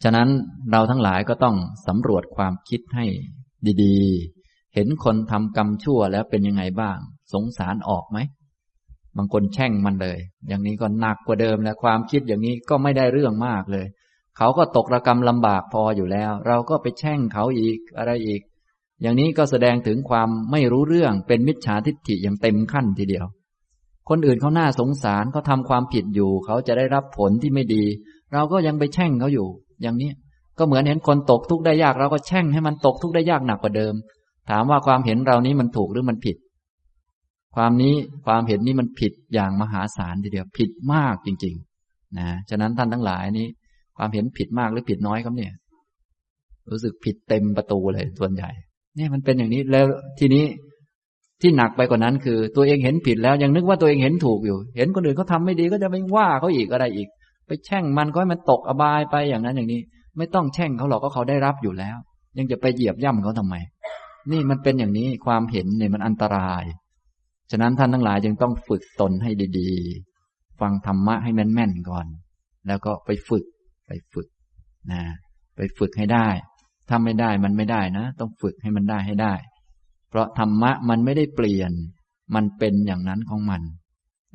S1: ฉะนั้นเราทั้งหลายก็ต้องสำรวจความคิดให้ดีๆ เห็นคนทำกรรมชั่วแล้วเป็นยังไงบ้าง สงสารออกไหม บางคนแช่งมันเลย อย่างนี้ก็หนักกว่าเดิมแล้วความคิดอย่างนี้ก็ไม่ได้เรื่องมากเลย เขาก็ตกระกรรมลำบากพออยู่แล้ว เราก็ไปแช่งเขาอีกอะไรอีก อย่างนี้ก็แสดงถึงความไม่รู้เรื่องเป็นมิจฉาทิฏฐิอย่างเต็มขั้นทีเดียว คนอื่นเขาหน้าสงสารเขาทาความผิดอยู่ เขาจะได้รับผลที่ไม่ดี เราก็ยังไปแช่งเขาอยู่ อย่างนี้ก็เหมือนเห็นคนตกทุกข์ได้ยากเราก็แช่งให้มันตกทุกข์ได้ยากหนักกว่าเดิม ถามว่าความเห็นเรานี้มันถูกหรือมันผิด ความนี้ความเห็นนี้มันผิดอย่างมหาศาลทีเดียวผิดมากจริง ๆ นะฉะนั้นท่านทั้งหลายนี้ ความเห็นผิดมากหรือผิดน้อยครับเนี่ย รู้สึกผิดเต็มประตูเลยส่วนใหญ่เนี่ยมันเป็นอย่างนี้แล้วทีนี้ที่หนักไปกว่านั้นคือ ตัวเองเห็นผิดแล้วยังนึกว่าตัวเองเห็นถูกอยู่ เห็นคนอื่นเขาทาไม่ดีก็จะไปว่าเขาอีกอะไรอีก ไปแช่งมันก็ให้มันตกอบายไปอย่างนั้นอย่างนี้ ไม่ต้องแช่งเขาหรอกก็เขาได้รับอยู่แล้ว ยังจะไปเหยียบย่ำเขาทำไม นี่มันเป็นอย่างนี้ความเห็นเนี่ยมันอันตราย ฉะนั้นท่านทั้งหลายจึงต้องฝึกตนให้ดีๆ ฟังธรรมะให้แม่นๆก่อน แล้วก็ไปฝึกไปฝึกนะไปฝึกให้ได้ถ้าไม่ได้มันไม่ได้นะ ต้องฝึกให้มันได้ให้ได้ เพราะธรรมะมันไม่ได้เปลี่ยน มันเป็นอย่างนั้นของมัน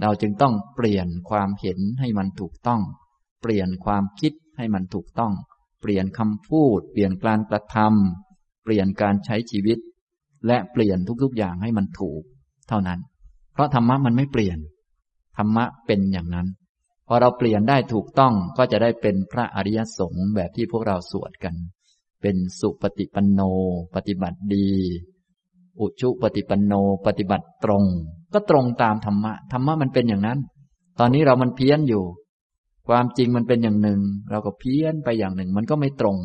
S1: เราจึงต้องเปลี่ยนความเห็นให้มันถูกต้อง เปลี่ยนความคิดให้มันถูกต้อง เปลี่ยนคำพูด เปลี่ยนการกระทำเปลี่ยนการใช้ชีวิต และเปลี่ยนทุกๆอย่างให้มันถูก เท่านั้น เพราะธรรมะมันไม่เปลี่ยน ธรรมะเป็นอย่างนั้น พอเราเปลี่ยนได้ถูกต้องก็จะได้เป็นพระอริยสงฆ์แบบที่พวกเราสวดกัน เป็นสุปฏิปันโน ปฏิบัติดี อุชุปฏิปันโน ปฏิบัติตรง ก็ตรงตามธรรมะ ธรรมะมันเป็นอย่างนั้น ตอนนี้เรามันเพี้ยนอยู่ ความจริงมันเป็นอย่างหนึ่ง เราก็เพี้ยนไปอย่างหนึ่ง มันก็ไม่ตรง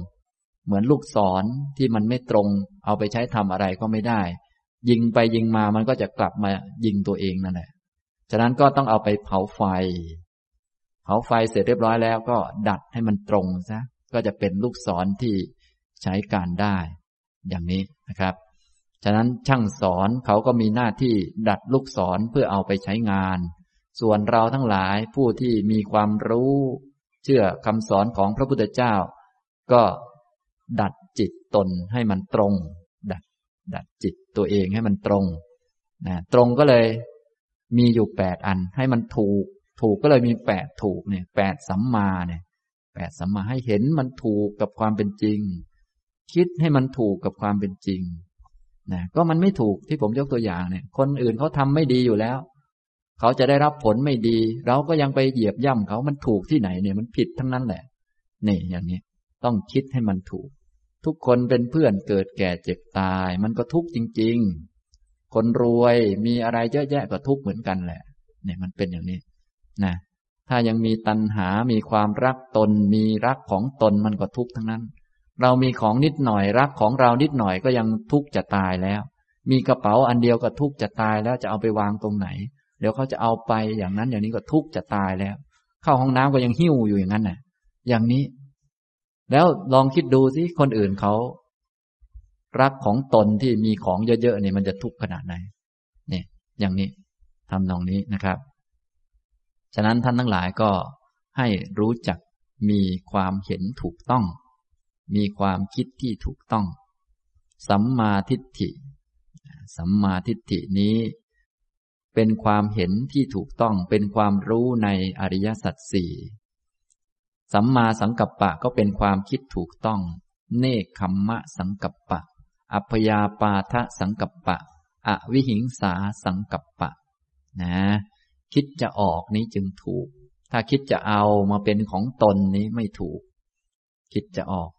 S1: เหมือนลูกศรที่มันไม่ตรง เอาไปใช้ทำอะไรก็ไม่ได้ ยิงไปยิงมามันก็จะกลับมายิงตัวเองนั่นแหละฉะนั้นก็ต้องเอาไปเผาไฟ เผาไฟเสร็จเรียบร้อยแล้วก็ดัดให้มันตรงซะก็จะเป็นลูกศรที่ใช้การได้ อย่างนี้นะครับ ฉะนั้นช่างสอนเขาก็มีหน้าที่ดัดลูกศรเพื่อเอาไปใช้งาน ส่วนเราทั้งหลายผู้ที่มีความรู้ เชื่อคำสอนของพระพุทธเจ้า ก็ดัดจิตตนให้มันตรง ดัดดัดจิตตัวเองให้มันตรงนะตรงก็เลยมีอยู่แปดอันให้มันถูก ถูกก็เลยมีแปดถูกเนี่ยแปดสัมมาเนี่ยแปดสัมมาให้เห็นมันถูกกับความเป็นจริง คิดให้มันถูกกับความเป็นจริงนะก็มันไม่ถูกที่ผมยกตัวอย่างเนี่ย คนอื่นเขาทาไม่ดีอยู่แล้ว เขาจะได้รับผลไม่ดี เราก็ยังไปเหยียบย่ำเขามันถูกที่ไหนเนี่ยมันผิดทั้งนั้นแหละนี่อย่างนี้ต้องคิดให้มันถูก ทุกคนเป็นเพื่อนเกิดแก่เจ็บตาย มันก็ทุกข์จริง ๆ คนรวยมีอะไรเยอะแยะก็ทุกข์เหมือนกันแหละเนี่ยมันเป็นอย่างนี้นะถ้ายังมีตัณหา มีความรักตน มีรักของตนมันก็ทุกข์ทั้งนั้น เรามีของนิดหน่อยรักของเรานิดหน่อยก็ยังทุกข์จะตายแล้ว มีกระเป๋าอันเดียวก็ทุกข์จะตายแล้วจะเอาไปวางตรงไหน เดี๋ยวเขาจะเอาไปอย่างนั้นอย่างนี้ก็ทุกข์จะตายแล้ว เข้าห้องน้ำก็ยังหิ้วอยู่อย่างนั้นน่ะ อย่างนี้ แล้วลองคิดดูสิคนอื่นเขารักของตนที่มีของเยอะๆนี่มันจะทุกข์ขนาดไหนเนี่ยอย่างนี้ทำนองนี้นะครับ ฉะนั้นท่านทั้งหลายก็ให้รู้จักมีความเห็นถูกต้อง มีความคิดที่ถูกต้อง สัมมาทิฏฐิ สัมมาทิฏฐินี้ เป็นความเห็นที่ถูกต้องเป็นความรู้ในอริยสัจสี่สัมมาสังกัปปะก็เป็นความคิดถูกต้อง เนคขมมะสังกัปปะ อัพยาปาทะสังกัปปะ อวิหิงสาสังกัปปะ นะ คิดจะออกนี้จึงถูก ถ้าคิดจะเอามาเป็นของตนนี้ไม่ถูก คิดจะออก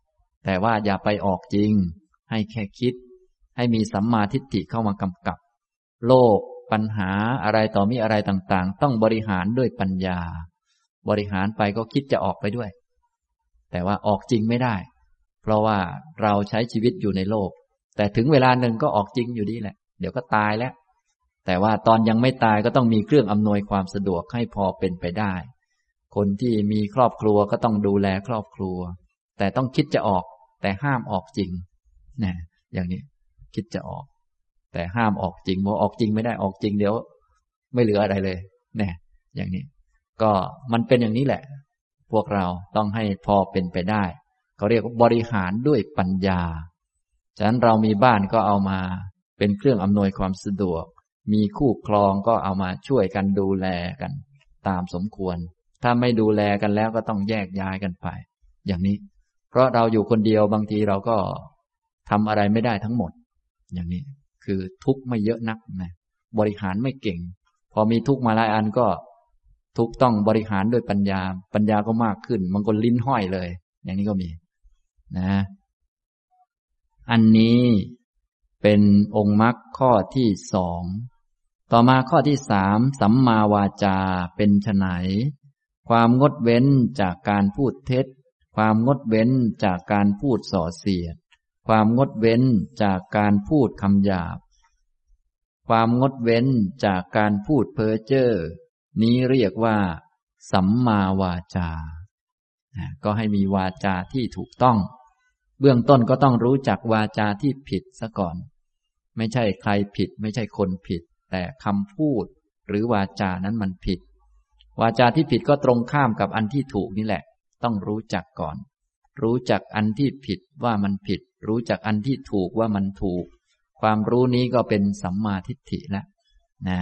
S1: แต่ว่าอย่าไปออกจริง ให้แค่คิด ให้มีสัมมาทิฏฐิเข้ามากำกับ โลก ปัญหาอะไรต่อมีอะไรต่างๆ ต้องบริหารด้วยปัญญา บริหารไปก็คิดจะออกไปด้วย แต่ว่าออกจริงไม่ได้ เพราะว่าเราใช้ชีวิตอยู่ในโลก แต่ถึงเวลาหนึ่งก็ออกจริงอยู่ดีแหละ เดี๋ยวก็ตายแล้ว แต่ว่าตอนยังไม่ตายก็ต้องมีเครื่องอำนวยความสะดวกให้พอเป็นไปได้ คนที่มีครอบครัวก็ต้องดูแลครอบครัว แต่ต้องคิดจะออกแต่ห้ามออกจริงนะอย่างนี้คิดจะออก แต่ห้ามออกจริงเพราะออกจริงไม่ได้ออกจริงเดี๋ยว ไม่เหลืออะไรเลยเนี่ยอย่างนี้ ก็มันเป็นอย่างนี้แหละ พวกเราต้องให้พอเป็นไปได้เขาเรียกบริหารด้วยปัญญา ฉะนั้นเรามีบ้านก็เอามา เป็นเครื่องอำนวยความสะดวก มีคู่ครองก็เอามาช่วยกันดูแลกัน ตามสมควร ถ้าไม่ดูแลกันแล้วก็ต้องแยกย้ายกันไป อย่างนี้ เพราะเราอยู่คนเดียวบางทีเราก็ทำอะไรไม่ได้ทั้งหมด อย่างนี้ คือทุกข์ไม่เยอะนักนะบริหารไม่เก่ง พอมีทุกข์มาหลายอันก็ ทุกต้องบริหารด้วยปัญญา ปัญญาก็มากขึ้นบางคนลิ้นห้อยเลย อย่างนี้ก็มี นะ อันนี้เป็นองค์มรรคข้อที่สองต่อมาข้อที่สามสัมมาวาจาเป็นไนความงดเว้นจากการพูดเท็จ ความงดเว้นจากการพูดส่อเสียด ความงดเว้นจากการพูดคำหยาบ ความงดเว้นจากการพูดเพ้อเจ้อนี้เรียกว่า สัมมาวาจา ก็ให้มีวาจาที่ถูกต้อง เบื้องต้นก็ต้องรู้จักวาจาที่ผิดซะก่อน ไม่ใช่ใครผิด ไม่ใช่คนผิด แต่คำพูด หรือวาจานั้นมันผิด วาจาที่ผิดก็ตรงข้ามกับอันที่ถูกนี่แหละ ต้องรู้จักก่อน รู้จักอันที่ผิดว่ามันผิด รู้จักอันที่ถูกว่ามันถูก ความรู้นี้ก็เป็นสัมมาทิฏฐิแล้วนะ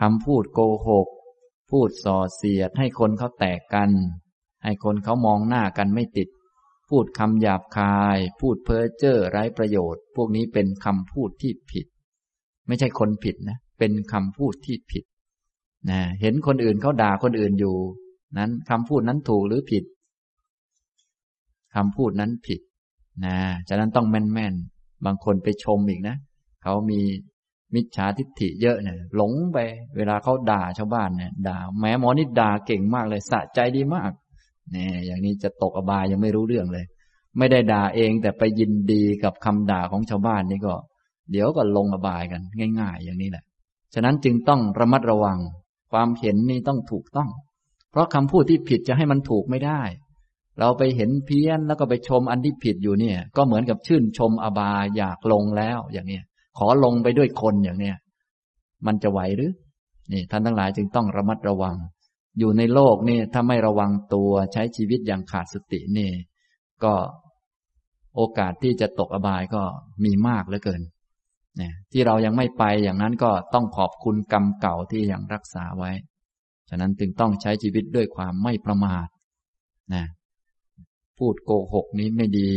S1: คำพูดโกหก พูดส่อเสียด ให้คนเขาแตกกัน ให้คนเขามองหน้ากันไม่ติด พูดคำหยาบคาย พูดเพ้อเจ้อไร้ประโยชน์ พวกนี้เป็นคำพูดที่ผิด ไม่ใช่คนผิดนะ เป็นคำพูดที่ผิดนะเห็นคนอื่นเขาด่าคนอื่นอยู่ นั้นคำพูดนั้นถูกหรือผิดคำพูดนั้นผิด นะฉะนั้นต้องแม่นๆ บางคนไปชมอีกนะเขามีมิจฉาทิฏฐิเยอะเนี่ยหลงไป เวลาเขาด่าชาวบ้านเนี่ยด่าแม้หมอนี่ด่าเก่งมากเลยสะใจดีมากเนี่ยอย่างนี้จะตกอบายยังไม่รู้เรื่องเลย ไม่ได้ด่าเองแต่ไปยินดีกับคำด่าของชาวบ้านนี่ก็ เดี๋ยวก็ลงอบายกัน ง่าย ๆ อย่างนี้แหละ ฉะนั้นจึงต้องระมัดระวัง ความเห็นนี่ต้องถูกต้อง เพราะคำพูดที่ผิดจะให้มันถูกไม่ได้ เราไปเห็นเพี้ยนแล้วก็ไปชมอันที่ผิดอยู่เนี่ย ก็เหมือนกับชื่นชมอบายอยากลงแล้วอย่างเนี้ยขอลงไปด้วยคนอย่างเนี้ยมันจะไหวหรือ นี่ท่านทั้งหลายจึงต้องระมัดระวัง อยู่ในโลกนี่ถ้าไม่ระวังตัวใช้ชีวิตอย่างขาดสตินี่ ก็โอกาสที่จะตกอบายก็มีมากเหลือเกินเนี่ยที่เรายังไม่ไปอย่างนั้นก็ต้องขอบคุณกรรมเก่าที่ยังรักษาไว้ ฉะนั้นจึงต้องใช้ชีวิตด้วยความไม่ประมาทนะ พูดโกหกนี้ไม่ดี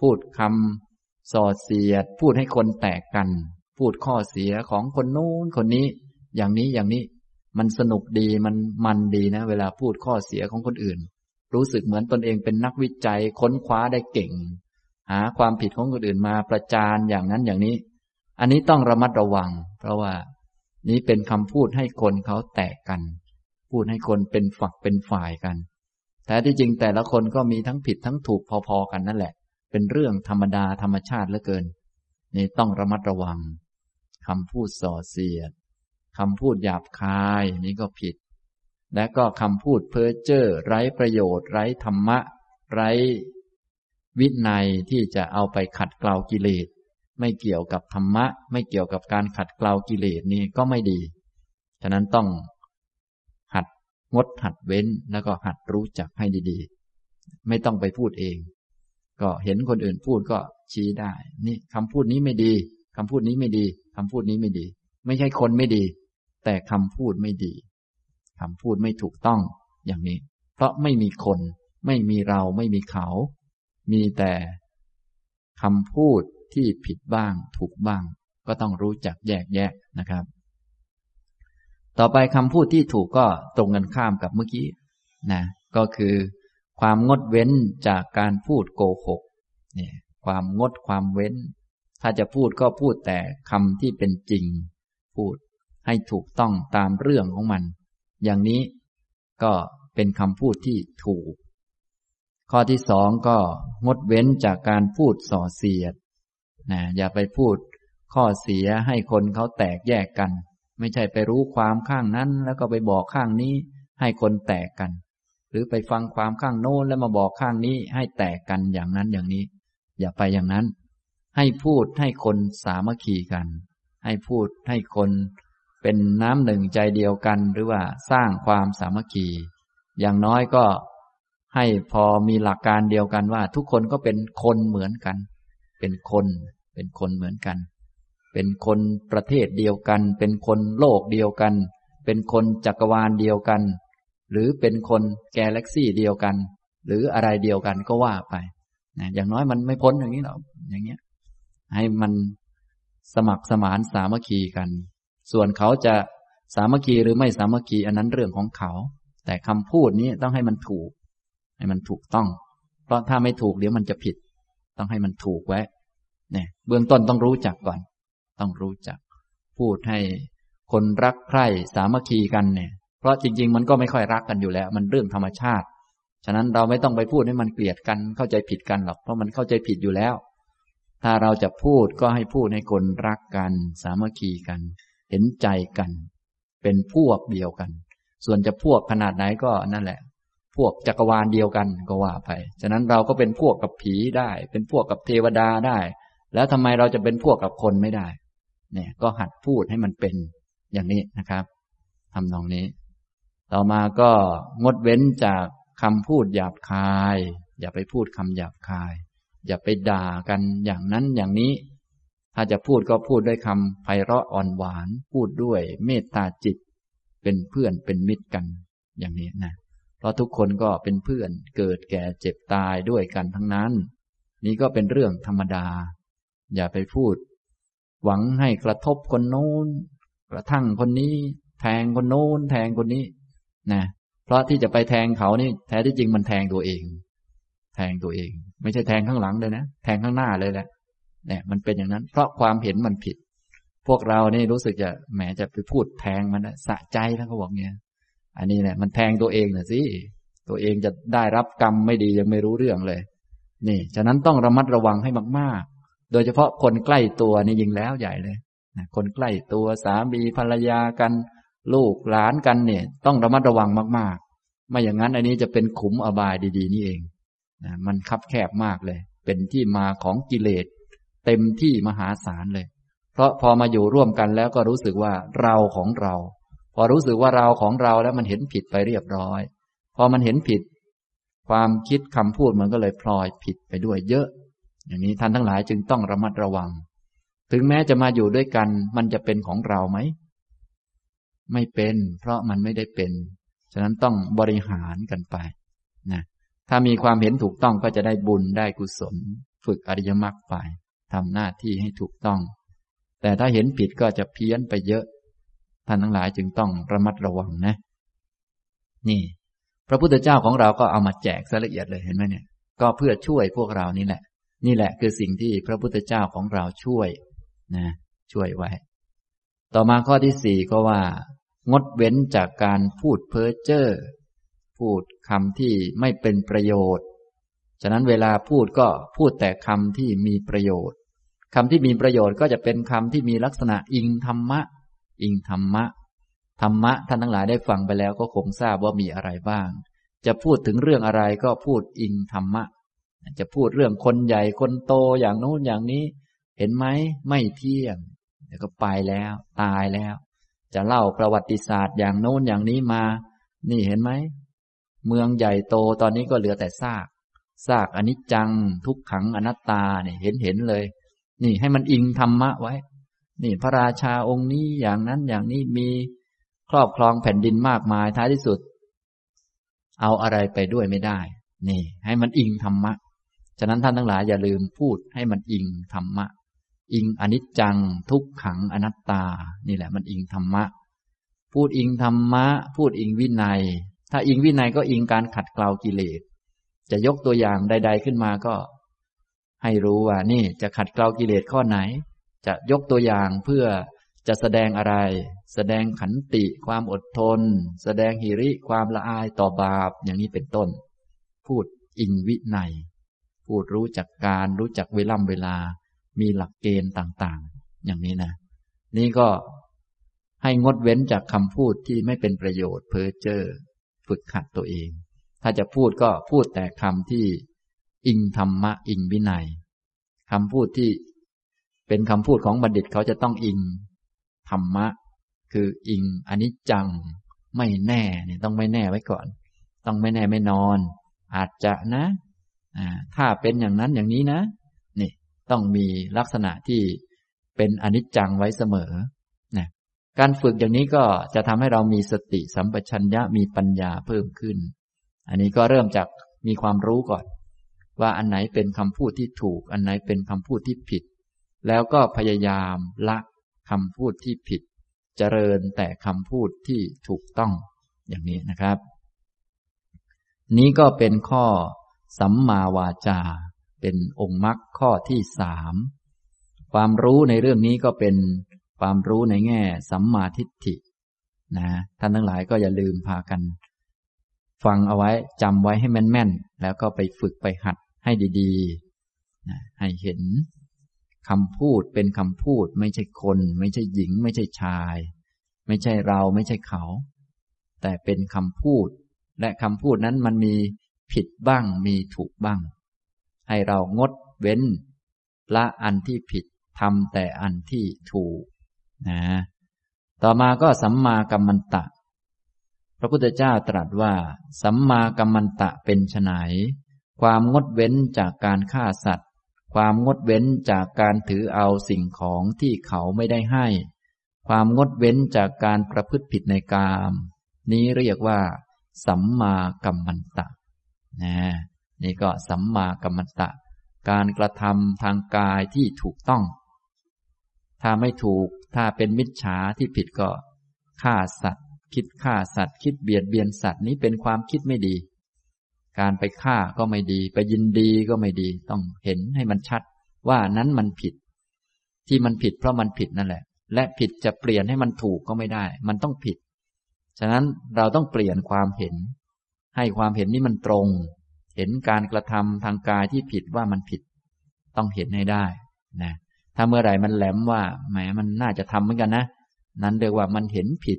S1: พูดคำส่อเสียด พูดให้คนแตกกัน พูดข้อเสียของคนนู้นคนนี้ อย่างนี้อย่างนี้ มันสนุกดีมันมันดีนะ เวลาพูดข้อเสียของคนอื่น รู้สึกเหมือนตนเองเป็นนักวิจัยค้นคว้าได้เก่ง หาความผิดของคนอื่นมาประจานอย่างนั้นอย่างนี้ อันนี้ต้องระมัดระวัง เพราะว่า นี้เป็นคำพูดให้คนเขาแตกกัน พูดให้คนเป็นฝักเป็นฝ่ายกัน แต่ที่จริงแต่ละคนก็มีทั้งผิดทั้งถูกพอๆกันนั่นแหละ เป็นเรื่องธรรมดาธรรมชาติเหลือเกิน นี่ต้องระมัดระวังคำพูดส่อเสียดคำพูดหยาบคายนี่ก็ผิด และก็คำพูดเพ้อเจ้อไร้ประโยชน์ ไร้ธรรมะ ไร้วินัยที่จะเอาไปขัดเกลากิเลส ไม่เกี่ยวกับธรรมะ ไม่เกี่ยวกับการขัดเกลากิเลสนี่ก็ไม่ดี ฉะนั้นต้อง งดหัดเว้นแล้วก็หัดรู้จักให้ดีๆ ไม่ต้องไปพูดเอง ก็เห็นคนอื่นพูดก็ชี้ได้ นี่คำพูดนี้ไม่ดีคำพูดนี้ไม่ดีคำพูดนี้ไม่ดี ไม่ใช่คนไม่ดี แต่คำพูดไม่ดีคำพูดไม่ถูกต้องอย่างนี้ เพราะไม่มีคน ไม่มีเราไม่มีเขา มีแต่คำพูดที่ผิดบ้าง ถูกบ้าง ก็ต้องรู้จักแยกแยะนะครับ ต่อไปคำพูดที่ถูกก็ตรงกันข้ามกับเมื่อกี้นะก็คือ ความงดเว้นจากการพูดโกหกเนี่ยความงดความเว้น ถ้าจะพูดก็พูดแต่คำที่เป็นจริง พูดให้ถูกต้องตามเรื่องของมัน อย่างนี้ก็เป็นคำพูดที่ถูก ข้อที่สองก็งดเว้นจากการพูดส่อเสียดนะอย่าไปพูดข้อเสียให้คนเขาแตกแยกกัน ไม่ใช่ไปรู้ความข้างนั้น แล้วก็ไปบอกข้างนี้ ให้คนแตกกัน หรือไปฟังความข้างโน้นแล้วมาบอกข้างนี้ให้แตกกันอย่างนั้นอย่างนี้ อย่าไปอย่างนั้น ให้พูดให้คนสามัคคีกัน ให้พูดให้คนเป็นน้ำหนึ่งใจเดียวกันหรือว่าสร้างความสามัคคี อย่างน้อยก็ให้พอมีหลักการเดียวกันว่า ทุกคนก็เป็นคนเหมือนกัน เป็นคน เป็นคนเหมือนกัน เป็นคนประเทศเดียวกัน เป็นคนโลกเดียวกัน เป็นคนจักรวาลเดียวกัน หรือเป็นคนแกลเล็กซี่เดียวกัน หรืออะไรเดียวกันก็ว่าไปนะอย่างน้อยมันไม่พ้นอย่างนี้หรอกอย่างเงี้ย ให้มันสมัครสมานสามัคคีกัน ส่วนเขาจะสามัคคีหรือไม่สามัคคีอันนั้นเรื่องของเขา แต่คำพูดนี้ต้องให้มันถูก ให้มันถูกต้อง เพราะถ้าไม่ถูกเดี๋ยวมันจะผิด ต้องให้มันถูกไว้เนี่ยเบื้องต้นต้องรู้จักก่อน ต้องรู้จัก พูดให้คนรักใคร่สามัคคีกันเนี่ย เพราะจริง ๆ มันก็ไม่ค่อยรักกันอยู่แล้ว มันเรื่องธรรมชาติ ฉะนั้นเราไม่ต้องไปพูดให้มันเกลียดกันเข้าใจผิดกันหรอกเพราะมันเข้าใจผิดอยู่แล้ว ถ้าเราจะพูดก็ให้พูดให้คนรักกัน สามัคคีกัน เห็นใจกัน เป็นพวกเดียวกัน ส่วนจะพวกขนาดไหนก็นั่นแหละ พวกจักรวาลเดียวกันก็ว่าไป ฉะนั้นเราก็เป็นพวกกับผีได้ เป็นพวกกับเทวดาได้ แล้วทำไมเราจะเป็นพวกกับคนไม่ได้ เนี่ยก็หัดพูดให้มันเป็นอย่างนี้นะครับทำนองนี้ ต่อมาก็งดเว้นจากคำพูดหยาบคาย อย่าไปพูดคำหยาบคาย อย่าไปด่ากันอย่างนั้นอย่างนี้ ถ้าจะพูดก็พูดด้วยคำไพเราะอ่อนหวาน พูดด้วยเมตตาจิต เป็นเพื่อนเป็นมิตรกันอย่างนี้นะเพราะทุกคนก็เป็นเพื่อนเกิดแก่เจ็บตายด้วยกันทั้งนั้น นี่ก็เป็นเรื่องธรรมดา อย่าไปพูด หวังให้กระทบคนโน้น กระทั่งคนนี้ แทงคนโน้น แทงคนนี้นะเพราะที่จะไปแทงเขานี่ แท้ที่จริงมันแทงตัวเอง แทงตัวเอง ไม่ใช่แทงข้างหลังเลยนะแทงข้างหน้าเลยแหละเนี่ย มันเป็นอย่างนั้น เพราะความเห็นมันผิด พวกเรานี่รู้สึกจะแหมจะไปพูดแทงมันนะสะใจแล้วเขาบอกเงี้ยอันนี้เนี่ยมันแทงตัวเองนะสิตัวเองจะได้รับกรรมไม่ดียังไม่รู้เรื่องเลย นี่ ฉะนั้นต้องระมัดระวังให้มาก โดยเฉพาะคนใกล้ตัวนี่ยิงแล้วใหญ่เลยนะคนใกล้ตัวสามีภรรยากัน ลูกหลานกันเนี่ย ต้องระมัดระวังมากๆ ไม่อย่างนั้นอันนี้จะเป็นขุมอบายดี ๆ นี่เองนะมันคับแคบมากเลย เป็นที่มาของกิเลส เต็มที่มหาศาลเลย เพราะพอมาอยู่ร่วมกันแล้วก็รู้สึกว่าเราของเรา พอรู้สึกว่าเราของเราแล้วมันเห็นผิดไปเรียบร้อย พอมันเห็นผิด ความคิดคำพูดมันก็เลยพลอยผิดไปด้วยเยอะ อย่างนี้ท่านทั้งหลายจึงต้องระมัดระวัง ถึงแม้จะมาอยู่ด้วยกัน มันจะเป็นของเราไหม ไม่เป็น เพราะมันไม่ได้เป็น ฉะนั้นต้องบริหารกันไปนะถ้ามีความเห็นถูกต้องก็จะได้บุญได้กุศล ฝึกอริยมรรคไปทำหน้าที่ให้ถูกต้อง แต่ถ้าเห็นผิดก็จะเพี้ยนไปเยอะ ท่านทั้งหลายจึงต้องระมัดระวังนะ นี่ พระพุทธเจ้าของเราก็เอามาแจกละเอียดเลยเห็นไหมเนี่ย ก็เพื่อช่วยพวกเรานี่แหละ นี่แหละคือสิ่งที่พระพุทธเจ้าของเราช่วยนะช่วยไว้ ต่อมาข้อที่สี่ก็ว่า งดเว้นจากการพูดเพ้อเจ้อพูดคำที่ไม่เป็นประโยชน์ ฉะนั้นเวลาพูดก็พูดแต่คำที่มีประโยชน์คำที่มีประโยชน์ก็จะเป็นคำที่มีลักษณะอิงธรรมะ อิงธรรมะ ธรรมะท่านทั้งหลายได้ฟังไปแล้วก็คงทราบว่ามีอะไรบ้าง จะพูดถึงเรื่องอะไรก็พูดอิงธรรมะ จะพูดเรื่องคนใหญ่คนโตอย่างโน้นอย่างนี้ เห็นไหมไม่เที่ยงเดี๋ยวก็ไปแล้ว ตายแล้ว จะเล่าประวัติศาสตร์อย่างโน้นอย่างนี้มา นี่เห็นไหมเมืองใหญ่โตตอนนี้ก็เหลือแต่ซากซากอนิจจัง ทุกขังอนัตตาเนี่ยเห็นเห็นเลย นี่ให้มันอิงธรรมะไว้ นี่พระราชาองค์นี้อย่างนั้นอย่างนี้มีครอบครองแผ่นดินมากมายท้ายที่สุด เอาอะไรไปด้วยไม่ได้ นี่ ให้มันอิงธรรมะ ฉะนั้นท่านทั้งหลายอย่าลืมพูดให้มันอิงธรรมะ อิงอนิจจัง ทุกขังอนัตตา นี่แหละมันอิงธรรมะ พูดอิงธรรมะ พูดอิงวินัย ถ้าอิงวินัยก็อิงการขัดเกลากิเลส จะยกตัวอย่างใด ๆขึ้นมาก็ ให้รู้ว่านี่จะขัดเกลากิเลสข้อไหน จะยกตัวอย่างเพื่อจะแสดงอะไร แสดงขันติความอดทน แสดงหิริความละอายต่อบาปอย่างนี้เป็นต้น พูดอิงวินัย พูดรู้จักการรู้จักเวล่ำเวลา มีหลักเกณฑ์ต่างๆ อย่างนี้นะ นี่ก็ให้งดเว้นจากคำพูดที่ไม่เป็นประโยชน์เพ้อเจ้อฝึกขัดตัวเอง ถ้าจะพูดก็พูดแต่คำที่อิงธรรมะอิงวินัยคำพูดที่เป็นคำพูดของบัณฑิตเขาจะต้องอิงธรรมะ คืออิงอนิจจังไม่แน่เนี่ยต้องไม่แน่ไว้ก่อน ต้องไม่แน่ไม่นอน อาจจะนะ ถ้าเป็นอย่างนั้นอย่างนี้นะ นี่ต้องมีลักษณะที่เป็นอนิจจังไว้เสมอการฝึกอย่างนี้ก็จะทำให้เรามีสติสัมปชัญญะมีปัญญาเพิ่มขึ้น อันนี้ก็เริ่มจากมีความรู้ก่อน ว่าอันไหนเป็นคำพูดที่ถูก อันไหนเป็นคำพูดที่ผิด แล้วก็พยายามละคำพูดที่ผิด เจริญแต่คำพูดที่ถูกต้องอย่างนี้นะครับ นี้ก็เป็นข้อ สัมมาวาจา เป็นองค์มรรคข้อที่สามความรู้ในเรื่องนี้ก็เป็นความรู้ในแง่ สัมมาทิฏฐินะท่านทั้งหลายก็อย่าลืมพากัน ฟังเอาไว้จำไว้ให้แม่นๆ แล้วก็ไปฝึกไปหัดให้ดีๆนะให้เห็นคำพูดเป็นคำพูด ไม่ใช่คน ไม่ใช่หญิง ไม่ใช่ชาย ไม่ใช่เราไม่ใช่เขา แต่เป็นคำพูด และคำพูดนั้นมันมี ผิดบ้างมีถูกบ้าง ให้เรางดเว้น ละอันที่ผิดทำแต่อันที่ถูกนะต่อมาก็สัมมากัมมันตะ พระพุทธเจ้าตรัสว่า สัมมากัมมันตะเป็นไฉนความงดเว้นจากการฆ่าสัตว์ ความงดเว้นจากการถือเอาสิ่งของที่เขาไม่ได้ให้ ความงดเว้นจากการประพฤติผิดในกาม นี้เรียกว่า สัมมากัมมันตะ นะนี่ก็สัมมากัมมันตะ การกระทำทางกายที่ถูกต้อง ถ้าไม่ถูกถ้าเป็นมิจฉาที่ผิดก็ฆ่าสัตว์ คิดฆ่าสัตว์ คิดเบียดเบียนสัตว์นี้เป็นความคิดไม่ดี การไปฆ่าก็ไม่ดี ไปยินดีก็ไม่ดี ต้องเห็นให้มันชัดว่านั้นมันผิด ที่มันผิดเพราะมันผิดนั่นแหละ และผิดจะเปลี่ยนให้มันถูกก็ไม่ได้ มันต้องผิด ฉะนั้นเราต้องเปลี่ยนความเห็น ให้ความเห็นนี้มันตรง เห็นการกระทำทางกายที่ผิดว่ามันผิด ต้องเห็นให้ได้นะถ้าเมื่อไหร่มันแหลมว่าแหมมันน่าจะทำเหมือนกันนะ นั้นเรียกว่ามันเห็นผิด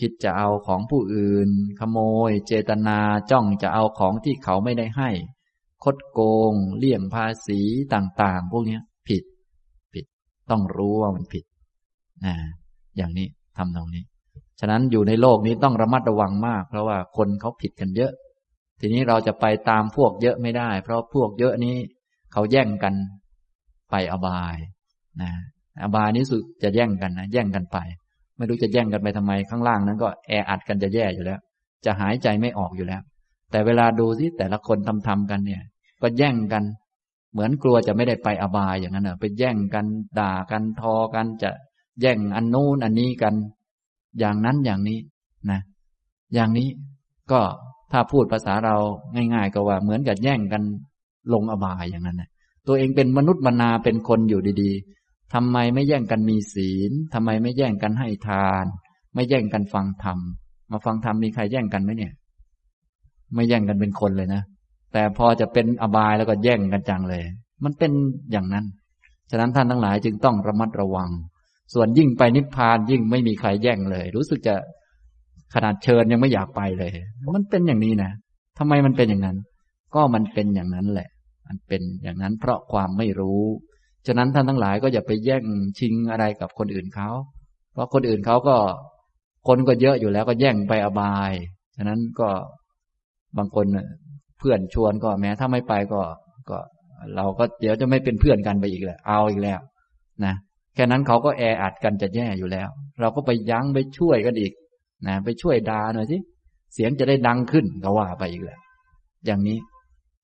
S1: คิดจะเอาของผู้อื่น ขโมย เจตนาจ้องจะเอาของที่เขาไม่ได้ให้ คดโกง เลี่ยงภาษีต่าง ๆ พวกนี้ผิด ผิด ต้องรู้ว่ามันผิดนะอย่างนี้ทำตรงนี้ ฉะนั้นอยู่ในโลกนี้ต้องระมัดระวังมาก เพราะว่าคนเขาผิดกันเยอะ ทีนี้เราจะไปตามพวกเยอะไม่ได้ เพราะพวกเยอะนี้เขาแย่งกันไปอบายนะอบายนี้สุดจะแย่งกันนะแย่งกันไป ไม่รู้จะแย่งกันไปทำไมข้างล่างนั้นก็แออัดกันจะแย่อยู่แล้ว จะหายใจไม่ออกอยู่แล้ว แต่เวลาดูที่แต่ละคนทำทำกันเนี่ย ก็แย่งกัน เหมือนกลัวจะไม่ได้ไปอบายอย่างนั้นเนอะไปแย่งกันด่ากันทอกันจะแย่งอันนู้นอันนี้กัน อย่างนั้นอย่างนี้นะ อย่างนี้ก็ถ้าพูดภาษาเราง่าย ๆ ก็ว่าเหมือนกับแย่งกันลงอบายอย่างนั้นนะตัวเองเป็นมนุษย์มนาเป็นคนอยู่ดีๆทำไมไม่แย่งกันมีศีลทำไมไม่แย่งกันให้ทาน ไม่แย่งกันฟังธรรม มาฟังธรรมมีใครแย่งกันไหมเนี่ย ไม่แย่งกันเป็นคนเลยนะ แต่พอจะเป็นอบายแล้วก็แย่งกันจังเลย มันเป็นอย่างนั้น ฉะนั้นท่านทั้งหลายจึงต้องระมัดระวัง ส่วนยิ่งไปนิพพานยิ่งไม่มีใครแย่งเลย รู้สึกจะขนาดเชิญยังไม่อยากไปเลย มันเป็นอย่างนี้นะทำไมมันเป็นอย่างนั้น ก็มันเป็นอย่างนั้นแหละ มันเป็นอย่างนั้นเพราะความไม่รู้ ฉะนั้นท่านทั้งหลายก็อย่าไปแย่งชิงอะไรกับคนอื่นเขา เพราะคนอื่นเขาก็คนก็เยอะอยู่แล้วก็แย่งไปอบาย ฉะนั้นก็บางคนเพื่อนชวนก็แม้ถ้าไม่ไปก็ก็ เราก็เดี๋ยวจะไม่เป็นเพื่อนกันไปอีกแล้วเอาอีกแล้ว นะ แค่นั้นเขาก็แออัดกันจะแย่อยู่แล้ว เราก็ไปยั้งไปช่วยกันอีกนะไปช่วยดาหน่อยสิเสียงจะได้ดังขึ้นก็ว่าไปอีกแหละอย่างนี้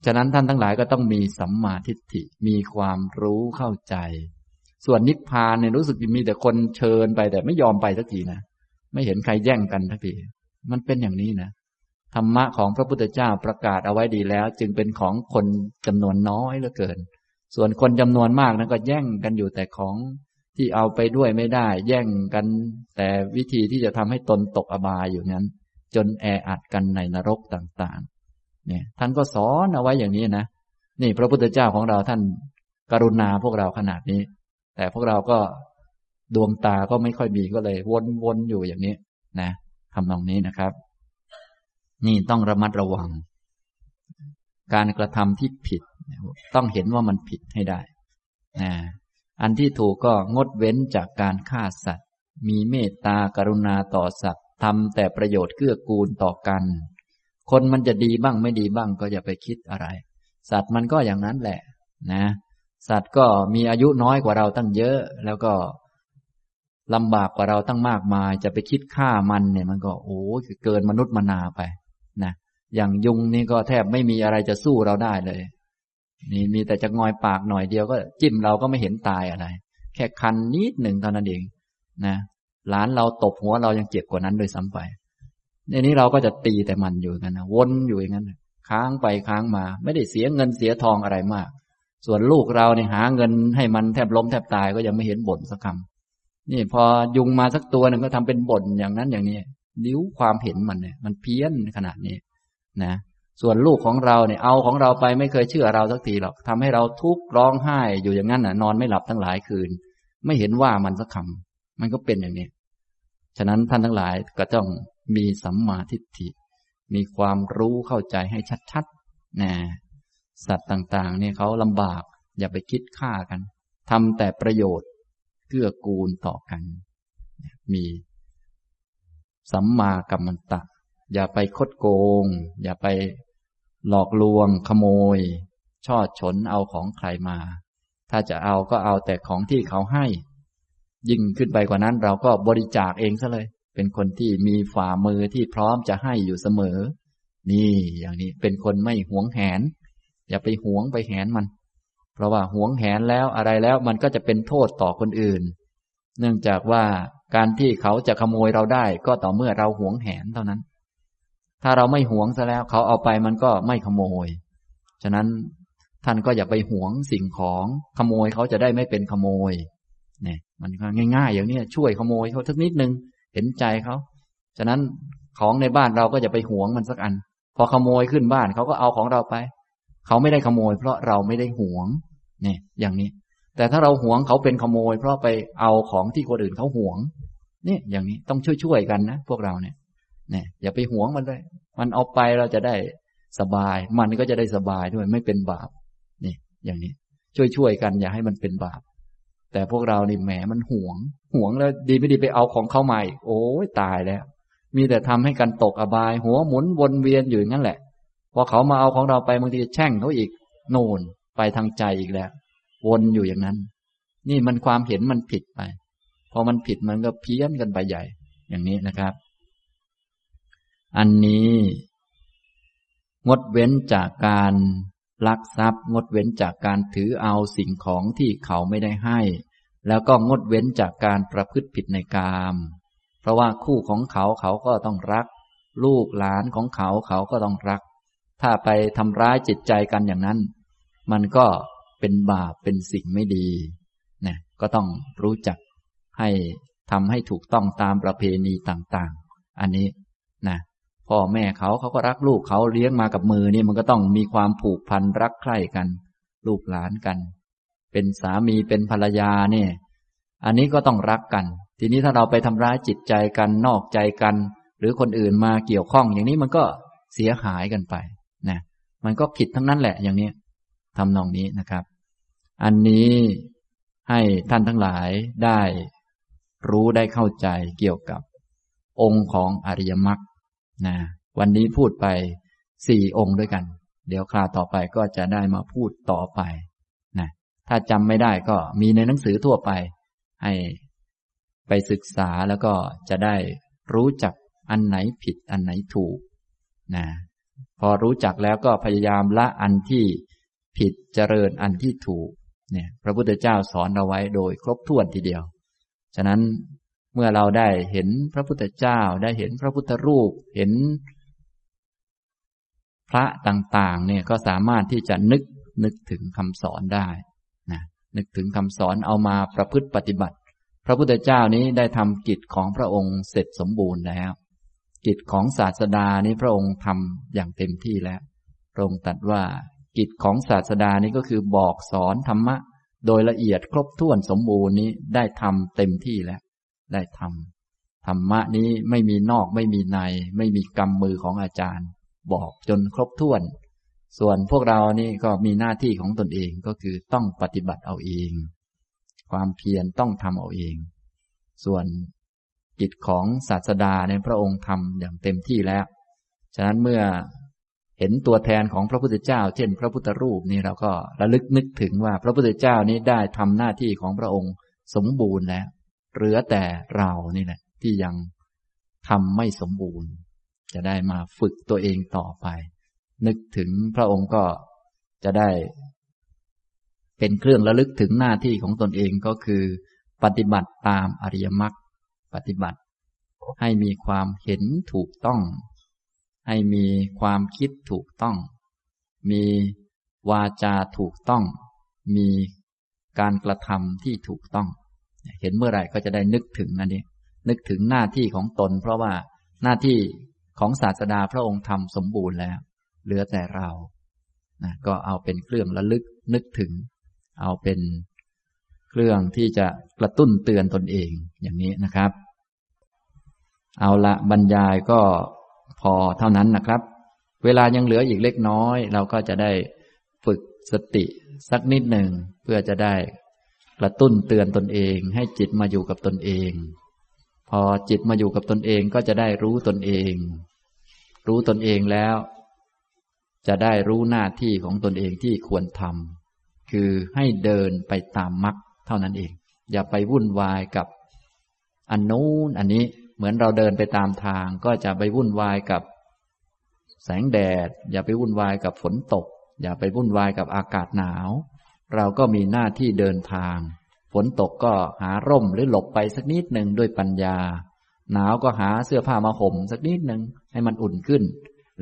S1: ฉะนั้นท่านทั้งหลายก็ต้องมีสัมมาทิฏฐิมีความรู้เข้าใจ ส่วนนิพพานเนี่ยรู้สึกมีแต่คนเชิญไปแต่ไม่ยอมไปสักทีนะไม่เห็นใครแย่งกันสักทีมันเป็นอย่างนี้นะธรรมะของพระพุทธเจ้าประกาศเอาไว้ดีแล้ว จึงเป็นของคนจำนวนน้อยเหลือเกิน ส่วนคนจำนวนมากนั้นก็แย่งกันอยู่แต่ของ ที่เอาไปด้วยไม่ได้ แย่งกัน แต่วิธีที่จะทำให้ตนตกอบายอยู่นั้น จนแออัดกันในนรกต่างๆ เนี่ย ท่านก็สอนเอาไว้อย่างนี้นะ นี่พระพุทธเจ้าของเราท่านกรุณาพวกเราขนาดนี้ แต่พวกเราก็ดวงตาก็ไม่ค่อยมีก็เลย วนๆอยู่อย่างนี้ นะทำตรงนี้นะครับ นี่ต้องระมัดระวัง การกระทำที่ผิด ต้องเห็นว่ามันผิดให้ได้นะ อันที่ถูกก็งดเว้นจากการฆ่าสัตว์ มีเมตตากรุณาต่อสัตว์ทำแต่ประโยชน์เกื้อกูลต่อกัน คนมันจะดีบ้างไม่ดีบ้างก็อย่าไปคิดอะไร สัตว์มันก็อย่างนั้นแหละ นะ สัตว์ก็มีอายุน้อยกว่าเราตั้งเยอะ แล้วก็ลำบากกว่าเราตั้งมากมาย จะไปคิดฆ่ามันเนี่ยมันก็โอ้เกินมนุษย์มนาไป นะ อย่างยุงนี่ก็แทบไม่มีอะไรจะสู้เราได้เลย นี่มีแต่จะงอยปากหน่อยเดียวก็จิ้มเราก็ไม่เห็นตายอะไร แค่คันนิดหนึ่งเท่านั้นเองนะหลานเราตบหัวเรายังเจ็บกว่านั้นโดยซ้ำไปในนี้เราก็จะตีแต่มันอยู่กันนะวนอยู่อย่างนั้นค้างไปค้างมา ไม่ได้เสียเงินเสียทองอะไรมาก ส่วนลูกเราเนี่ยหาเงินให้มันแทบล้มแทบตายก็ยังไม่เห็นบ่นสักคำนี่พอยุงมาสักตัวหนึ่งก็ทำเป็นบ่นอย่างนั้นอย่างนี้นิ้วความเห็นมันเนี่ย มันเพี้ยนขนาดนี้ นะ ส่วนลูกของเราเนี่ยเอาของเราไปไม่เคยเชื่อเราสักทีหรอกทำให้เราทุกข์ร้องไห้อยู่อย่างนั้นน่ะ นอนไม่หลับทั้งหลายคืน ไม่เห็นว่ามันสักคำมันก็เป็นอย่างนี้ ฉะนั้นท่านทั้งหลายก็ต้องมีสัมมาทิฏฐิ มีความรู้เข้าใจให้ชัดๆนะสัตว์ต่างๆ เนี่ยเขาลำบาก อย่าไปคิดฆ่ากันทำแต่ประโยชน์เกื้อกูลต่อกัน มีสัมมากัมมันตะ อย่าไปคดโกง อย่าไป หลอกลวง ขโมย ช่อฉนเอาของใครมา ถ้าจะเอาก็เอาแต่ของที่เขาให้ ยิ่งขึ้นไปกว่านั้นเราก็บริจาคเองซะเลย เป็นคนที่มีฝ่ามือที่พร้อมจะให้อยู่เสมอ นี่อย่างนี้เป็นคนไม่หวงแหน อย่าไปหวงไปแหนมัน เพราะว่าหวงแหนแล้วอะไรแล้วมันก็จะเป็นโทษต่อคนอื่น เนื่องจากว่าการที่เขาจะขโมยเราได้ก็ต่อเมื่อเราหวงแหนเท่านั้น ถ้าเราไม่หวงซะแล้ว เขาเอาไปมันก็ไม่ขโมย ฉะนั้นท่านก็อย่าไปหวงสิ่งของขโมยเขาจะได้ไม่เป็นขโมย เนี่ย มันก็ง่ายๆ อย่างนี้ช่วยขโมยเขาสักนิดนึง เห็นใจเขา ฉะนั้นของในบ้านเราก็จะไปหวงมันสักอัน พอขโมยขึ้นบ้านเขาก็เอาของเราไป เขาไม่ได้ขโมย เพราะเราไม่ได้หวง เนี่ย อย่างนี้ แต่ถ้าเราหวงเขาเป็นขโมย เพราะไปเอาของที่คนอื่นเขาหวง เนี่ย อย่างนี้ต้องช่วยๆกันนะพวกเราเนี่ย เนี่ยอย่าไปหวงมันเลยมันเอาไปเราจะได้สบาย มันก็จะได้สบายด้วยไม่เป็นบาปนี่อย่างนี้ช่วยๆกันอย่าให้มันเป็นบาป แต่พวกเรานี่แหมมันหวง หวงแล้วดีไม่ดีไปเอาของเข้ามาโอ้ยตายแล้ว มีแต่ทำให้กันตกอบาย หัวหมุนวนเวียนอยู่งั้นแหละ พอเขามาเอาของเราไปบางทีแช่งเขาอีก โน่นไปทางใจอีกแล้ว วนอยู่อย่างนั้น นี่มันความเห็นมันผิดไป พอมันผิดมันก็เพี้ยนกันไปใหญ่ อย่างนี้นะครับ อันนี้ งดเว้นจากการลักทรัพย์งดเว้นจากการถือเอาสิ่งของที่เขาไม่ได้ให้ แล้วก็งดเว้นจากการประพฤติผิดในกาม เพราะว่าคู่ของเขาเขาก็ต้องรัก ลูกหลานของเขาเขาก็ต้องรัก ถ้าไปทำร้ายจิตใจกันอย่างนั้น มันก็เป็นบาปเป็นสิ่งไม่ดีนะก็ต้องรู้จักให้ทำให้ถูกต้องตามประเพณีต่างๆ อันนี้ พ่อแม่เขาเขาก็รักลูกเขาเลี้ยงมากับมือนี่มันก็ต้องมีความผูกพันรักใคร่กัน ลูกหลานกัน เป็นสามีเป็นภรรยาเนี่ย อันนี้ก็ต้องรักกัน ทีนี้ถ้าเราไปทำร้ายจิตใจกันนอกใจกัน หรือคนอื่นมาเกี่ยวข้อง อย่างนี้มันก็เสียหายกันไปนะมันก็ผิดทั้งนั้นแหละอย่างนี้ทำนองนี้นะครับ อันนี้ให้ท่านทั้งหลายได้รู้ได้เข้าใจเกี่ยวกับองค์ของอริยมรรค นะวันนี้พูดไปสี่องค์ด้วยกัน เดี๋ยวคราวต่อไปก็จะได้มาพูดต่อไปนะถ้าจำไม่ได้ก็มีในหนังสือทั่วไป ให้ไปศึกษาแล้วก็จะได้รู้จักอันไหนผิดอันไหนถูกนะพอรู้จักแล้วก็พยายามละอันที่ผิดเจริญอันที่ถูกเนี่ยพระพุทธเจ้าสอนเอาไว้โดยครบถ้วนทีเดียว ฉะนั้น เมื่อเราได้เห็นพระพุทธเจ้าได้เห็นพระพุทธรูปเห็น พระต่างๆ เนี่ยก็สามารถที่จะนึกนึกถึงคำสอนได้นะนึกถึงคำสอนเอามาประพฤติปฏิบัติ พระพุทธเจ้านี้ได้ทำกิจของพระองค์เสร็จสมบูรณ์แล้ว กิจของศาสดานี้พระองค์ทำอย่างเต็มที่แล้วพระองค์ตรัสว่ากิจของศาสดานี้ก็คือบอกสอนธรรมะ โดยละเอียดครบถ้วนสมบูรณ์นี้ได้ทำเต็มที่แล้ว ได้ทำธรรมะนี้ไม่มีนอกไม่มีใน ไม่มีกรรมมือของอาจารย์ บอกจนครบถ้วน ส่วนพวกเรานี่ก็มีหน้าที่ของตนเองก็คือต้องปฏิบัติเอาเอง ความเพียรต้องทำเอาเอง ส่วนกิจของศาสดาในพระองค์ทำอย่างเต็มที่แล้ว ฉะนั้นเมื่อเห็นตัวแทนของพระพุทธเจ้า เช่น พระพุทธรูปนี่เราก็ระลึกนึกถึงว่าพระพุทธเจ้านี้ได้ทำหน้าที่ของพระองค์สมบูรณ์แล้ว เหลือแต่เรานี่แหละ ที่ยังทำไม่สมบูรณ์ จะได้มาฝึกตัวเองต่อไป นึกถึงพระองค์ก็จะได้ เป็นเครื่องระลึกถึงหน้าที่ของตนเองก็คือ ปฏิบัติตามอริยมรรคปฏิบัติ ให้มีความเห็นถูกต้อง ให้มีความคิดถูกต้อง มีวาจาถูกต้อง มีการกระทำที่ถูกต้อง เห็นเมื่อไหร่ก็จะได้นึกถึงอันนี้ นึกถึงหน้าที่ของตน เพราะว่าหน้าที่ของศาสดาพระองค์ทำสมบูรณ์แล้ว เหลือแต่เรานะก็เอาเป็นเครื่องระลึกนึกถึง เอาเป็นเครื่องที่จะกระตุ้นเตือนตนเองอย่างนี้นะครับ เอาละบรรยายก็พอเท่านั้นนะครับ เวลายังเหลืออีกเล็กน้อย เราก็จะได้ฝึกสติสักนิดหนึ่งเพื่อจะได้ กระตุ้นเตือนตนเอง ให้จิตมาอยู่กับตนเอง พอจิตมาอยู่กับตนเองก็จะได้รู้ตนเอง รู้ตนเองแล้ว จะได้รู้หน้าที่ของตนเองที่ควรทำคือให้เดินไปตามมรรคเท่านั้นเอง อย่าไปวุ่นวายกับอันนู้นอันนี้เหมือนเราเดินไปตามทาง ก็จะไปวุ่นวายกับแสงแดด อย่าไปวุ่นวายกับฝนตก อย่าไปวุ่นวายกับอากาศหนาว เราก็มีหน้าที่เดินทาง ฝนตกก็หาร่มหรือหลบไปสักนิดหนึ่งด้วยปัญญา หนาวก็หาเสื้อผ้ามาห่มสักนิดหนึ่งให้มันอุ่นขึ้น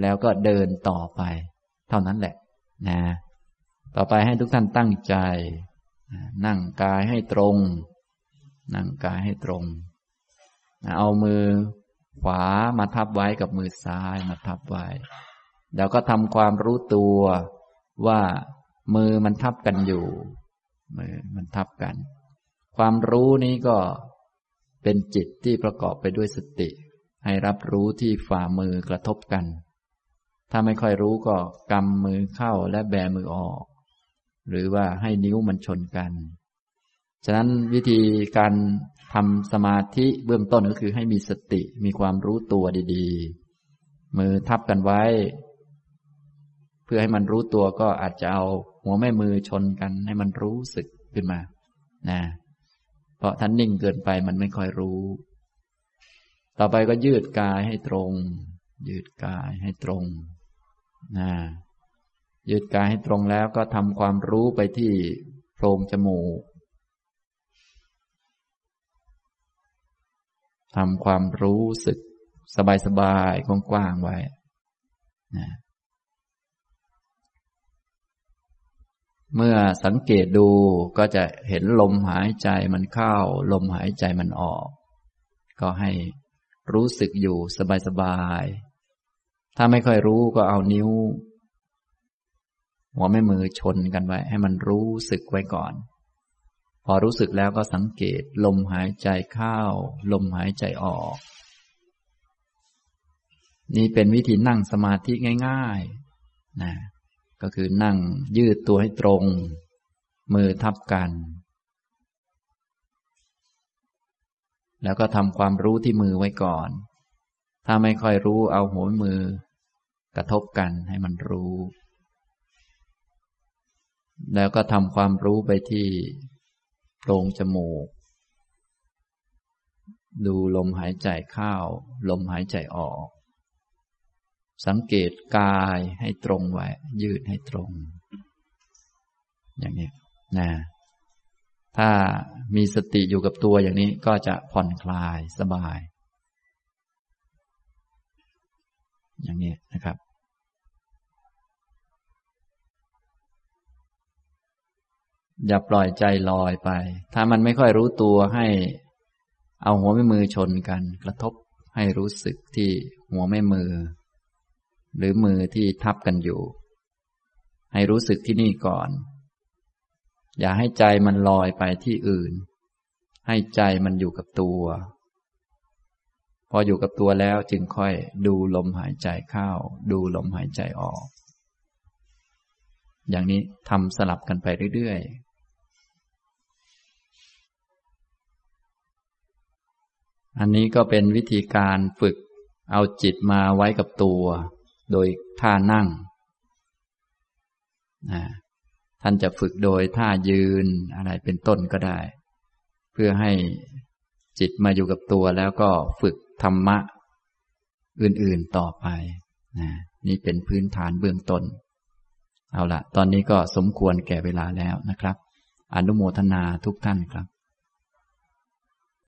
S1: แล้วก็เดินต่อไป เท่านั้นแหละ นะ ต่อไปให้ทุกท่านตั้งใจ นั่งกายให้ตรง นั่งกายให้ตรง เอามือขวามาทับไว้กับมือซ้ายมาทับไว้ แล้วก็ทำความรู้ตัวว่า มือมันทับกันอยู่ มือมันทับกัน ความรู้นี้ก็เป็นจิตที่ประกอบไปด้วยสติ ให้รับรู้ที่ฝ่ามือกระทบกัน ถ้าไม่ค่อยรู้ก็กำมือเข้าและแบมือออก หรือว่าให้นิ้วมันชนกัน ฉะนั้นวิธีการทำสมาธิเบื้องต้นก็คือให้มีสติมีความรู้ตัวดีๆ มือทับกันไว้ เพื่อให้มันรู้ตัวก็อาจจะเอา หัวแม่มือชนกันให้มันรู้สึกขึ้นมา นะ เพราะท่านนิ่งเกินไปมันไม่ค่อยรู้ ต่อไปก็ยืดกายให้ตรง ยืดกายให้ตรง นะยืดกายให้ตรงแล้วก็ทำความรู้ไปที่โพรงจมูกทำความรู้สึก สบายๆกว้างๆไว้นะ เมื่อสังเกตดูก็จะเห็นลมหายใจมันเข้า ลมหายใจมันออก ก็ให้รู้สึกอยู่สบายๆ ถ้าไม่ค่อยรู้ก็เอานิ้ว หัวแม่มือชนกันไว้ ให้มันรู้สึกไว้ก่อน พอรู้สึกแล้วก็สังเกต ลมหายใจเข้า ลมหายใจออก นี่เป็นวิธีนั่งสมาธิง่าย ๆ นะ ก็คือนั่งยืดตัวให้ตรง มือทับกัน แล้วก็ทำความรู้ที่มือไว้ก่อน ถ้าไม่ค่อยรู้เอาหัวมือกระทบกันให้มันรู้ แล้วก็ทำความรู้ไปที่โพรงจมูก ดูลมหายใจเข้า ลมหายใจออก สังเกตกายให้ตรงไว้ ยืดให้ตรง อย่างนี้นะถ้ามีสติอยู่กับตัวอย่างนี้ก็จะผ่อนคลายสบาย อย่างนี้นะครับอย่าปล่อยใจลอยไป ถ้ามันไม่ค่อยรู้ตัวให้ เอาหัวแม่มือชนกัน กระทบให้รู้สึกที่หัวแม่มือ หรือมือที่ทับกันอยู่ ให้รู้สึกที่นี่ก่อน อย่าให้ใจมันลอยไปที่อื่น ให้ใจมันอยู่กับตัว พออยู่กับตัวแล้วจึงค่อยดูลมหายใจเข้า ดูลมหายใจออก อย่างนี้ทำสลับกันไปเรื่อยๆอันนี้ก็เป็นวิธีการฝึกเอาจิตมาไว้กับตัว โดยท่านั่งนะท่านจะฝึกโดยท่ายืนอะไรเป็นต้นก็ได้ เพื่อให้จิตมาอยู่กับตัวแล้วก็ฝึกธรรมะ อื่นๆต่อไปนะนี่เป็นพื้นฐานเบื้องต้น เอาละตอนนี้ก็สมควรแก่เวลาแล้วนะครับ อนุโมทนาทุกท่านครับ